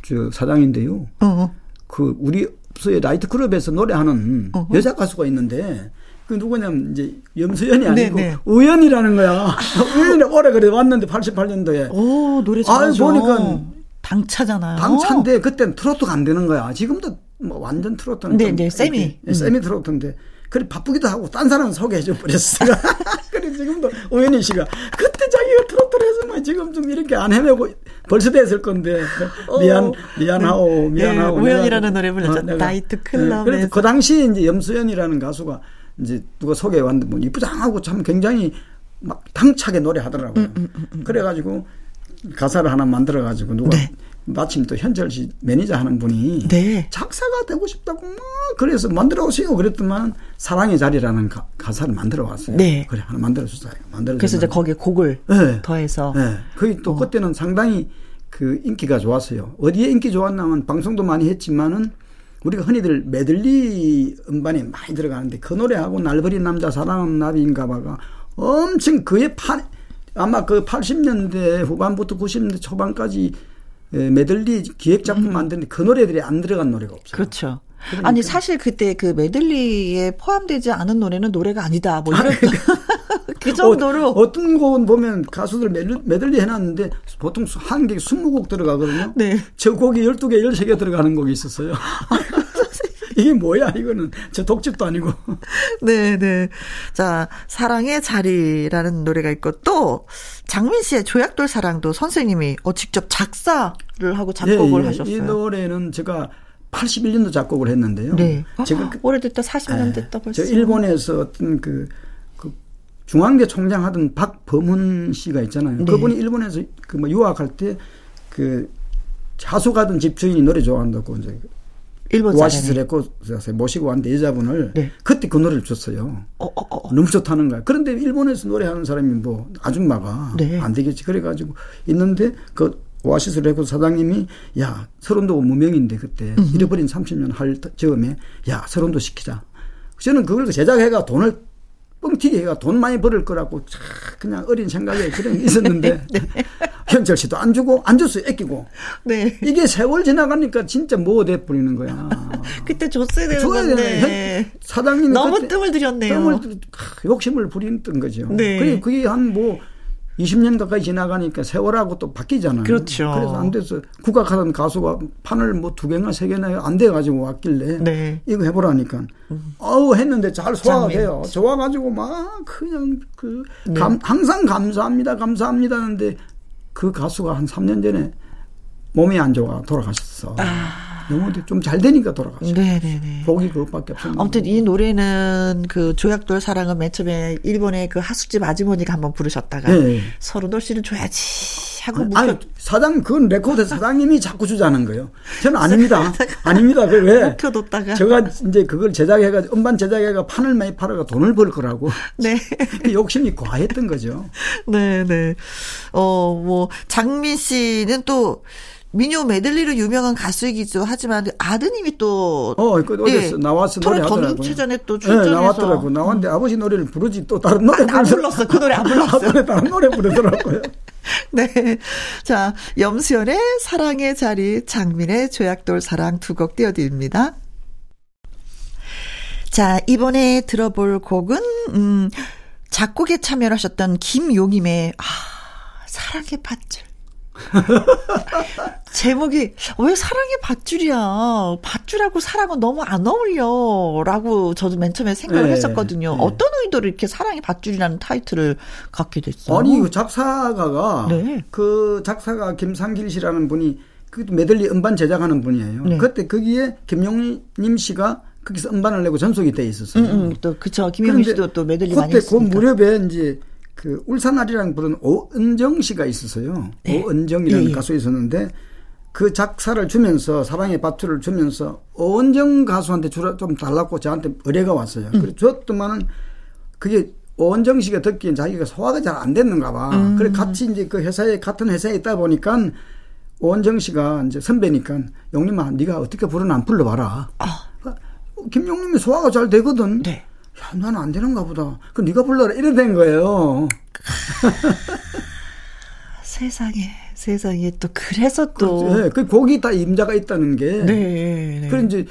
저 사장인데요. 어. 그 우리 업소의 라이트클럽에서 노래하는 어 여자 가수가 있는데, 그 누구냐면 이제 염수연이 아니고 네 네. 우연이라는 거야. 아. 우연이 오래 그래 왔는데 88년도에. 오 노래 잘하죠. 아 보니까 당차잖아요. 당차인데 그때는 트로트가 안 되는 거야. 지금도 뭐 완전 트로트는 네, 네, 세미. 음. 세미 트로트인데 그래 바쁘기도 하고 딴 사람 소개해 줘 버렸어. 그래 지금도 우연희 씨가 그때 자기가 트로트를 했으면 지금 좀 이렇게 안 헤매고 벌써 됐을 건데 어. 미안 미안하오 미안하오. 네, 우연이라는 노래 불렀죠. 어, 나이트 클럽에서. 네, 그래서 그 당시 이제 염수연이라는 가수가 이제 누가 소개해 왔는데 뭐 이쁘장하고 참 굉장히 막 당차게 노래하더라고요. 음, 음, 음, 음. 그래가지고 가사를 하나 만들어가지고 누가 네. 마침 또 현철 씨 매니저 하는 분이 네. 작사가 되고 싶다고 막 그래서 만들어 오세요 그랬더만 사랑의 자리라는 가, 사를 만들어 왔어요. 네. 그래 하나 만들어 주세요. 만들어 그래서 이제 거기에 곡을 네. 더해서 네. 거기 또 어. 그때는 상당히 그 인기가 좋았어요. 어디에 인기 좋았냐면 방송도 많이 했지만은 우리가 흔히들 메들리 음반에 많이 들어가는데 그 노래하고 날버린 남자 사랑은 나비인가 봐가 엄청 그의 판 아마 그 80년대 후반부터 90년대 초반까지 메들리 기획 작품 음. 만드는데 그 노래들이 안 들어간 노래가 없어요. 그렇죠. 그러니까. 아니 사실 그때 그 메들리에 포함되지 않은 노래는 노래가 아니다. 뭐 이런 그 정도로 어, 떤 곡은 보면 가수들 메들리 해놨는데 보통 한개 20곡 들어가거든요. 네. 저 곡이 12개, 13개 들어가는 곡이 있었어요. 이게 뭐야 이거는 저 독집도 아니고. 네, 네. 자, 사랑의 자리라는 노래가 있고 또 장민 씨의 조약돌 사랑도 선생님이 어 직접 작사를 하고 작곡을 예, 예. 하셨어요. 이 노래는 제가 81년도 작곡을 했는데요. 네. 제가 그, 오래됐다 40년 됐다 벌써. 저 일본에서 어떤 그, 그 중앙대 총장 하던 박범훈 씨가 있잖아요. 네. 그분이 일본에서 그 뭐 유학할 때 그 자수 가던 집 주인이 노래 좋아한다고 이제 일본 오아시스 레코드에서 모시고 왔는데 여자분을 네. 그때 그 노래를 줬어요. 어, 어, 어. 너무 좋다는 거야. 그런데 일본에서 노래하는 사람이 뭐 아줌마가 네. 안 되겠지. 그래가지고 있는데 그 오아시스 레코드 사장님이 야 설운도 무명인데 그때 음. 잃어버린 30년 할 즈음에 야 설운도 시키자. 저는 그걸 제작해가 돈을 뻥튀기 해가 돈 많이 벌을 거라고 그냥 어린 생각에 그런 게 있었는데 네. 현철 씨도 안 주고 안 줬어요 애끼고 네. 이게 세월 지나가니까 진짜 뭐 돼 버리는 거야 그때 줬어야 되는 건데 사장님이 너무 뜸을 들였네요 뜸을 욕심을 부리던 거죠 네. 그리고 그게 한뭐 20년 가까이 지나가니까 세월하고 또 바뀌잖아요. 그렇죠. 그래서 안 돼서 국악하던 가수가 판을 뭐 두 개나 세 개나 안 돼 가지고 왔길래 네. 이거 해보라니까 음. 어우 했는데 잘 소화가 돼요. 좋아가지고 막 그냥 그 네. 감, 항상 감사합니다 감사합니다 하는데 그 가수가 한 3년 전에 몸이 안 좋아 돌아가셨어. 아. 영어도 좀잘 되니까 돌아가죠. 네네네. 복이 그것밖에 없습니다. 아무튼 이 노래는 그 조약돌 사랑은 맨 처음에 일본의 그 하숙집 아주머니가 한번 부르셨다가 네. 설운도 씨를 줘야지 하고 아, 아니, 사장 그건 레코드 사장님이 자꾸 주자는 거예요. 저는 아닙니다. 아닙니다. 그 왜? 묵혀뒀다가 제가 이제 그걸 제작해가 음반 제작해가 판을 많이 팔아가 돈을 벌 거라고. 네. 그 욕심이 과했던 거죠. 네네. 어뭐 장민 씨는 또 민요 메들리로 유명한 가수이기도 하지만 아드님이 또 어, 그 어디서 예, 나와서 노래 하더라고요. 체전에 또 출전해서 네, 나왔더라고. 나왔는데 음. 아버지 노래를 부르지 또 다른 노래 아, 안 불렀어. 그 노래 안 불렀어. 요 다른 노래 부르더라고요. 네. 자, 염수연의 사랑의 자리, 장민의 조약돌 사랑 두 곡 띄워드립니다. 자, 이번에 들어볼 곡은, 음, 작곡에 참여하셨던 김용임의, 아, 사랑의 밧줄. 제목이 왜 사랑의 밧줄이야? 밧줄하고 사랑은 너무 안 어울려라고 저도 맨 처음에 생각을 네, 했었거든요. 네. 어떤 의도로 이렇게 사랑의 밧줄이라는 타이틀을 갖게 됐어요? 아니 그 작사가가 네. 그 작사가 김상길 씨라는 분이 그 메들리 음반 제작하는 분이에요. 네. 그때 거기에 김용님 씨가 거기서 음반을 내고 전속이 돼 있었어요. 음, 음, 또 그쵸 김용님 씨도 또 메들리 많이 했으니까. 그때 그 무렵에 이제 그 울산아리랑 부른 오은정 씨가 있었어요. 네. 오은정이라는 예, 예. 가수 있었는데 그 작사를 주면서 사랑의 밧줄을 주면서 오은정 가수한테 주라 좀 달라고 저한테 의뢰가 왔어요. 음. 그래 줬더만은 그게 오은정 씨가 듣기엔 자기가 소화가 잘 안 됐는가 봐. 음. 그래 같이 이제 그 회사에 같은 회사에 있다 보니까 오은정 씨가 이제 선배니까 용님아 네가 어떻게 부르나 안 불러봐라. 아. 김용님이 소화가 잘 되거든. 네. 야, 나는 안 되는가 보다. 그 네가 불러라. 이래 된 거예요. 세상에, 세상에 또 그래서 또. 그렇죠. 네, 그 곡이 다 임자가 있다는 게. 네. 네. 그래 이제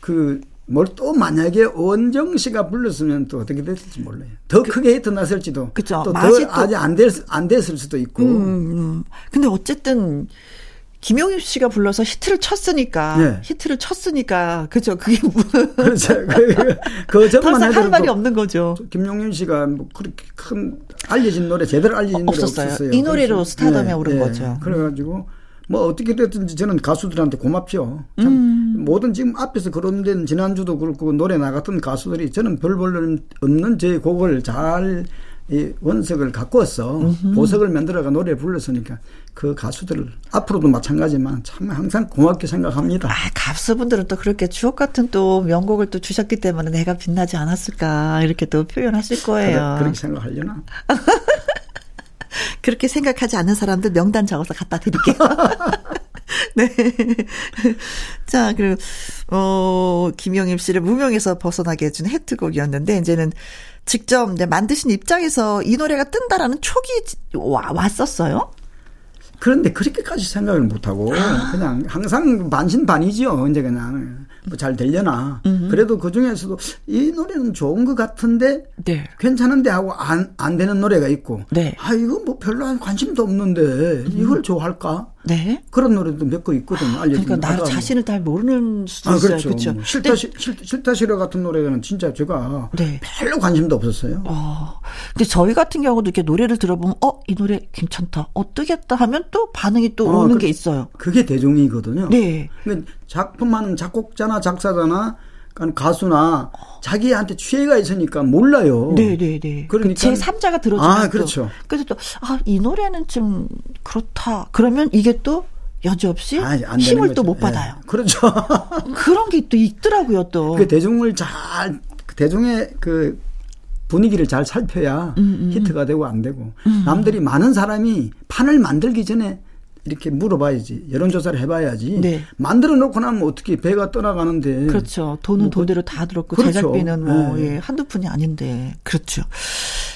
그 뭘 또 만약에 원정 씨가 불렀으면 또 어떻게 됐을지 몰라요. 더 그, 크게 히트 났을지도. 그죠. 또더 아직 안 됐, 안 됐을 수도 있고. 음, 음. 근데 어쨌든 김용임 씨가 불러서 히트를 쳤으니까 네. 히트를 쳤으니까 그죠 그게 뭐 그렇죠 그 저만 해도 할 말이 없는 거죠. 김용임 씨가 뭐 그렇게 큰 알려진 노래 제대로 알려진 노래 없었어요. 없었어요. 이 노래로 스타덤에 네, 오른 네. 거죠. 그래가지고 뭐 어떻게 됐든지 저는 가수들한테 고맙죠. 참 음. 모든 지금 앞에서 그런 데는 지난주도 그렇고 노래 나갔던 가수들이 저는 별볼 없는 제 곡을 잘 이 원석을 갖고 왔어. 음흠. 보석을 만들어가 노래 불렀으니까 그 가수들 앞으로도 마찬가지만 참 항상 고맙게 생각합니다. 아, 가수분들은 또 그렇게 추억 같은 또 명곡을 또 주셨기 때문에 내가 빛나지 않았을까 이렇게 또 표현하실 거예요. 그래, 그렇게 생각하려나? 그렇게 생각하지 않는 사람들 명단 적어서 갖다 드릴게요. 네. 자, 그리고, 어, 김영임 씨를 무명에서 벗어나게 해준 해트곡이었는데, 이제는 직접 만드신 입장에서 이 노래가 뜬다라는 촉이 와, 왔었어요? 그런데 그렇게까지 생각을 못하고 아. 그냥 항상 반신반이지요. 이제 그냥 뭐 잘 되려나. 음흠. 그래도 그 중에서도 이 노래는 좋은 것 같은데 네. 괜찮은데 하고 안, 안 되는 노래가 있고. 네. 아, 이거 뭐 별로 관심도 없는데 음. 이걸 좋아할까? 네. 그런 노래도 몇거 있거든요. 알려진 그러니까 나 자신을 잘 모르는 수도 아, 있어요. 그렇죠. 그렇죠? 뭐 싫다, 시, 싫다 싫어 같은 노래는 진짜 제가 네. 별로 관심도 없었어요. 어. 근데 저희 같은 경우도 이렇게 노래를 들어보면 어, 이 노래 괜찮다. 어떠겠다 하면 또 반응이 또 어, 오는 그, 게 있어요. 그게 대중이거든요. 네. 근데 작품하는 작곡자나 작사자나 그러니까 가수나 자기한테 취해가 있으니까 몰라요. 네네네. 네, 네. 그러니까 제 3자가 들어주면 아 그렇죠. 그래서 또아이 노래는 좀 그렇다. 그러면 이게 또 여지없이 아, 힘을 또 못 받아요. 네. 그렇죠. 그런 게 또 있더라고요 또. 그 대중을 잘 대중의 그 분위기를 잘 살펴야 음, 음, 음. 히트가 되고 안 되고 음. 남들이 많은 사람이 판을 만들기 전에 이렇게 물어봐야지 여론조사를 해봐야지 네. 만들어 놓고 나면 어떻게 배가 떠나가는데 그렇죠 돈은 뭐, 그 돈대로 다 들었고 그렇죠. 제작비는 뭐 네. 예, 한두 푼이 아닌데 그렇죠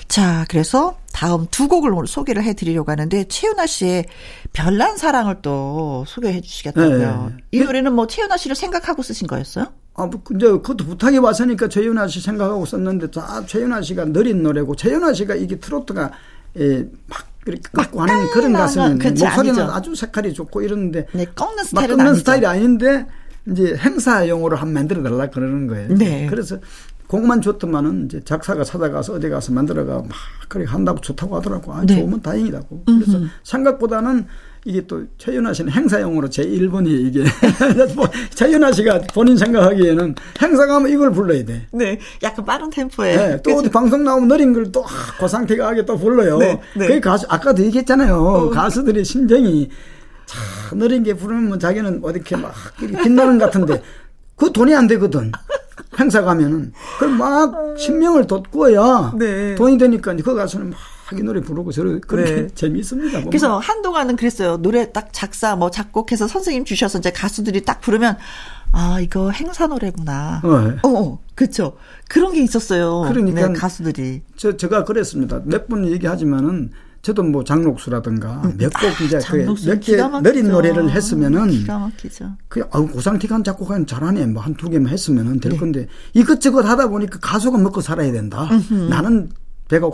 자 그래서 다음 두 곡을 오늘 소개를 해드리려고 하는데 최윤아 씨의 별난 사랑을 또 소개해 주시겠다고요 네. 이 노래는 뭐 최윤아 씨를 생각하고 쓰신 거였어요? 아, 뭐, 이제 그것도 부탁이 왔으니까 최윤아 씨 생각하고 썼는데, 아, 최윤아 씨가 느린 노래고, 최윤아 씨가 이게 트로트가, 예, 막 그렇게 깎고 하는 그런 가수는 목소리는 아니죠. 아주 색깔이 좋고 이러는데 네, 꺾는 스타일은 꺾는 스타일이 아닌데 이제 행사용으로 한 만들어 달라 그러는 거예요. 네. 그래서 곡만 좋더만은 이제 작사가 찾아가서 어디 가서 만들어가 막 그렇게 한다고 좋다고 하더라고. 아, 네. 좋으면 다행이다고. 그래서 음흠. 생각보다는 이게 또 최윤아 씨는 행사용으로 제 1번이 이게 뭐 최윤아 씨가 본인 생각하기에는 행사 가면 이걸 불러야 돼. 네, 약간 빠른 템포에. 네, 또 어디 방송 나오면 느린 걸 또 그 상태가 하게 또 불러요. 네, 네. 그 가수 아까도 얘기했잖아요. 어. 가수들의 심정이 참 느린 게 부르면 자기는 어디 이렇게 막 빛나는 것 같은데 그 돈이 안 되거든. 행사 가면은 그럼 막 신명을 돋구어야 네. 돈이 되니까 그 가수는 막 자기 노래 부르고 저를 그렇게 네. 재미있습니다. 보면. 그래서 한동안은 그랬어요. 노래 딱 작사 뭐 작곡해서 선생님 주셔서 이제 가수들이 딱 부르면 아 이거 행사 노래구나. 어, 네. 어, 어 그렇죠. 그런 게 있었어요. 그러니까 네, 가수들이. 저 제가 그랬습니다. 몇 번 얘기하지만은 저도 뭐 장록수라든가 음. 몇곡 아, 이제 그몇개 느린 노래를 했으면은 기가 막히죠. 그 아우 고상티간 작곡하면 잘하네 뭐 한 두 개만 했으면은 될 네. 건데 이것저것 하다 보니까 가수가 먹고 살아야 된다. 음흠. 나는 배가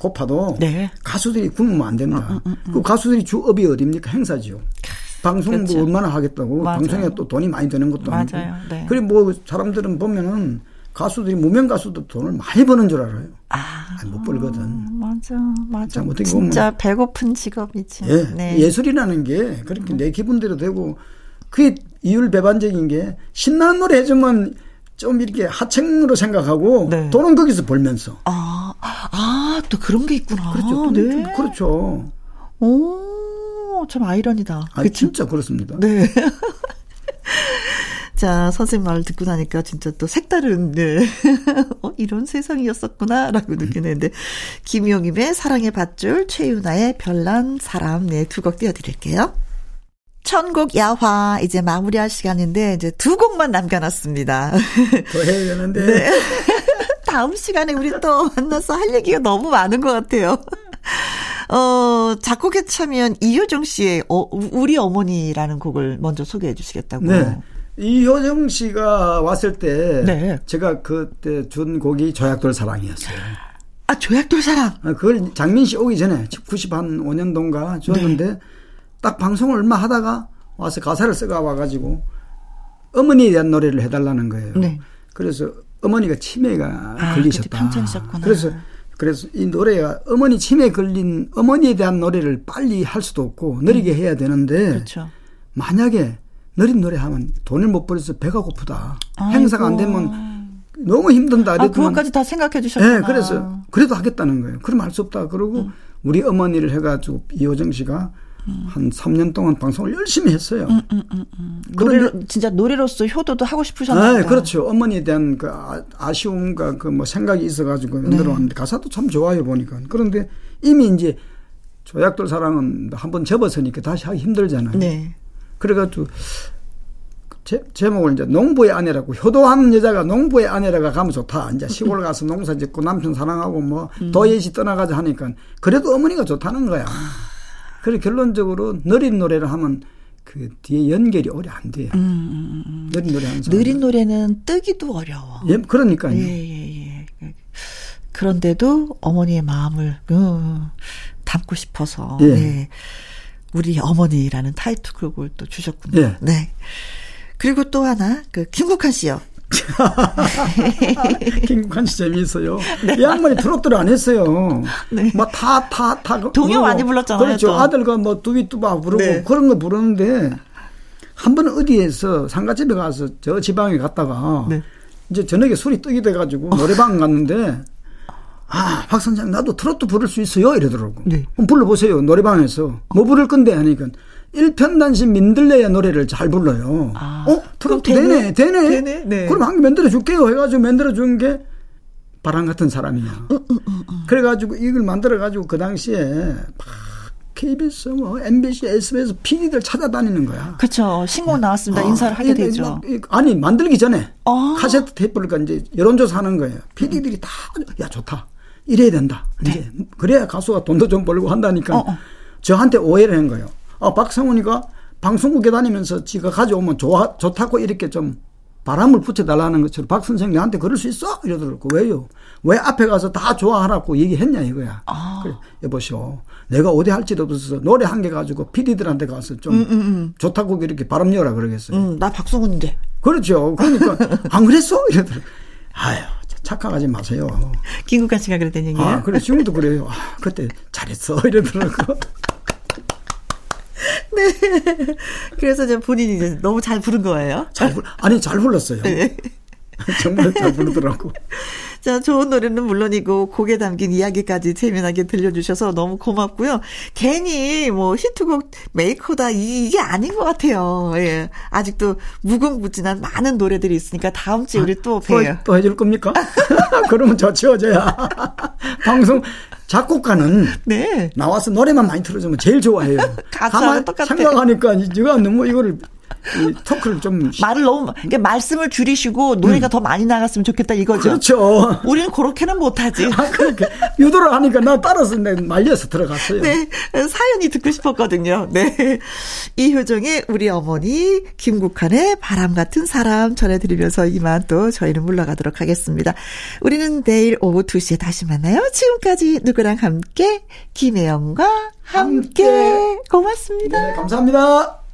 고파도 네. 가수들이 굶으면 안 된다. 음, 음, 음. 그 가수들이 주업이 어딥니까? 행사지요. 방송 그렇죠. 뭐 얼마나 하겠다고. 맞아요. 방송에 또 돈이 많이 드는 것도 아니고. 네. 그리고 뭐 사람들은 보면은 가수들이 무명 가수도 돈을 많이 버는 줄 알아요. 아, 아니, 못 벌거든. 맞아, 맞아. 어떻게 진짜 배고픈 직업이지. 예, 네. 예술이라는 게 그렇게 내 기분대로 되고 그게 이율 배반적인 게 신나는 노래 해주면 좀 이렇게 하층으로 생각하고 네. 돈은 거기서 벌면서. 아, 아, 또 그런 게 있구나. 그렇죠. 네. 그렇죠. 오, 참 아이러니다. 아, 진짜 그렇습니다. 네. 자, 선생님 말을 듣고 나니까 진짜 또 색다른, 네. 어, 이런 세상이었었구나, 라고 느끼는데. 김용임의 사랑의 밧줄, 최윤아의 별난 사람, 네, 두 곡 띄워드릴게요. 천곡 야화 이제 마무리할 시간인데 이제 두 곡만 남겨놨습니다. 더 해야 되는데. 네. 다음 시간에 우리 또 만나서 할 얘기가 너무 많은 것 같아요. 어, 작곡에 참여한 이효정 씨의 어, 우리 어머니라는 곡을 먼저 소개해 주시겠다고. 네. 이효정 씨가 왔을 때 네. 제가 그때 준 곡이 조약돌 사랑이었어요. 아, 조약돌 사랑. 아, 그걸 장민 씨 오기 전에 90한 5년도인가 줬는데 네. 딱 방송을 얼마 하다가 와서 가사를 써가 와가지고 어머니에 대한 노래를 해달라는 거예요. 네. 그래서 어머니가 치매가 아, 걸리셨다. 그래서 그래서 이 노래가 어머니 치매 걸린 어머니에 대한 노래를 빨리 할 수도 없고 느리게 음. 해야 되는데 그렇죠. 만약에 느린 노래 하면 돈을 못 벌어서 배가 고프다. 아이고. 행사가 안 되면 너무 힘든다. 아, 그것까지 다 생각해 주셨구나. 네, 그래서 그래도 하겠다는 거예요. 그럼 할 수 없다. 그러고 음. 우리 어머니를 해가지고 이호정 씨가 한 3년 동안 방송을 열심히 했어요. 음, 음, 음, 음. 노래 진짜 노래로서 효도도 하고 싶으셨나요? 네, 그렇죠. 어머니에 대한 그 아, 쉬움과 그 뭐 생각이 있어가지고 만들어 네. 왔는데 가사도 참 좋아요 보니까. 그런데 이미 이제 조약돌 사랑은 한 번 접었으니까 다시 하기 힘들잖아요. 네. 그래가지고 제, 제목을 이제 농부의 아내라고 효도하는 여자가 농부의 아내라가 가면 좋다. 이제 시골 가서 농사 짓고 남편 사랑하고 뭐 음. 도예시 떠나가자 하니까 그래도 어머니가 좋다는 거야. 그래 결론적으로 느린 노래를 하면 그 뒤에 연결이 오래 안 돼요. 음, 음, 음. 느린 노래 하는 느린 노래는 뜨기도 어려워. 예, 그러니까요. 예, 예, 예. 그런데도 어머니의 마음을 어, 담고 싶어서 예. 네. 우리 어머니라는 타이틀곡을 또 주셨군요. 예. 네. 그리고 또 하나 그 김국환 씨요. 김국환 씨 재미있어요. 네. 이 양반이 트로트를 안 했어요. 네. 뭐다 다다 동요 많이 불렀잖아요. 그렇죠. 또. 아들과 뭐 두비뚜바 부르고 네. 그런 거 부르는데 한 번 어디에서 상가집에 가서 저 지방에 갔다가 네. 이제 저녁에 술이 뜨게 돼가지고 노래방 갔는데 아, 박 선생 나도 트로트 부를 수 있어요 이러더라고. 네. 그럼 불러보세요 노래방에서 뭐 부를 건데 하니까 일편단심 민들레의 노래를 잘 불러요. 아, 어? 트로트 되네, 되네. 되네? 네. 그럼 한 개 만들어 줄게요. 해가지고 만들어 준 게 바람 같은 사람이야. 음, 음, 음, 그래가지고 이걸 만들어가지고 그 당시에 막 KBS, 뭐 MBC, SBS PD들 찾아다니는 거야. 그렇죠. 신곡 나왔습니다. 아, 인사를 하게 되죠. 아니 만들기 전에 아. 카세트 테이프를 이제 여론조사 하는 거예요. PD들이 다 야 좋다. 이래야 된다. 네. 그래야 가수가 돈도 좀 벌고 한다니까 어, 어. 저한테 오해를 한 거예요. 아 박성훈이가 방송국에 다니면서 지가 가져오면 좋아 좋다고 이렇게 좀 바람을 붙여달라는 것처럼 박 선생님 나한테 그럴 수 있어? 이러더라고. 왜요? 왜 앞에 가서 다 좋아하라고 얘기했냐 이거야. 아. 그래, 여보시오. 내가 어디 할지도 없어서 노래 한 개 가지고 피디들한테 가서 좀 음, 음, 음. 좋다고 이렇게 바람 열라 그러겠어요. 음, 나 박성훈인데. 그렇죠. 그러니까 안 그랬어? 이러더라고. 아유. 착각하지 마세요. 김국환 씨가 그랬던 얘기예요? 아, 그래. 지금도 그래요. 아, 그때 잘했어. 이러더라고. 네. 그래서 이제 본인이 이제 너무 잘 부른 거예요. 잘 불, 아니, 잘 불렀어요. 네. 정말 잘 부르더라고. 자, 좋은 노래는 물론이고 곡에 담긴 이야기까지 재미나게 들려주셔서 너무 고맙고요. 괜히 뭐 히트곡 메이커다 이게 아닌 것 같아요. 예. 아직도 무궁무진한 많은 노래들이 있으니까 다음 주에 우리 또 봬요. 또, 또 해줄 겁니까? 그러면 저 치워져야. 방송 작곡가는 네. 나와서 노래만 많이 틀어주면 제일 좋아해요. 가만 똑같아. 생각하니까 제가 너무 이거를 이 토크를 좀 말을 너무 그러니까 말씀을 줄이시고 노래가 음. 더 많이 나갔으면 좋겠다 이거죠. 그렇죠. 우리는 그렇게는 못하지. 아, 그렇게 유도를 하니까 나 따라서 내 말려서 들어갔어요. 네, 사연이 듣고 싶었거든요. 네, 이효정의 우리 어머니 김국환의 바람 같은 사람 전해드리면서 이만 또 저희는 물러가도록 하겠습니다. 우리는 내일 오후 2시에 다시 만나요. 지금까지 누구랑 함께 김혜영과 함께, 함께. 고맙습니다. 네, 감사합니다.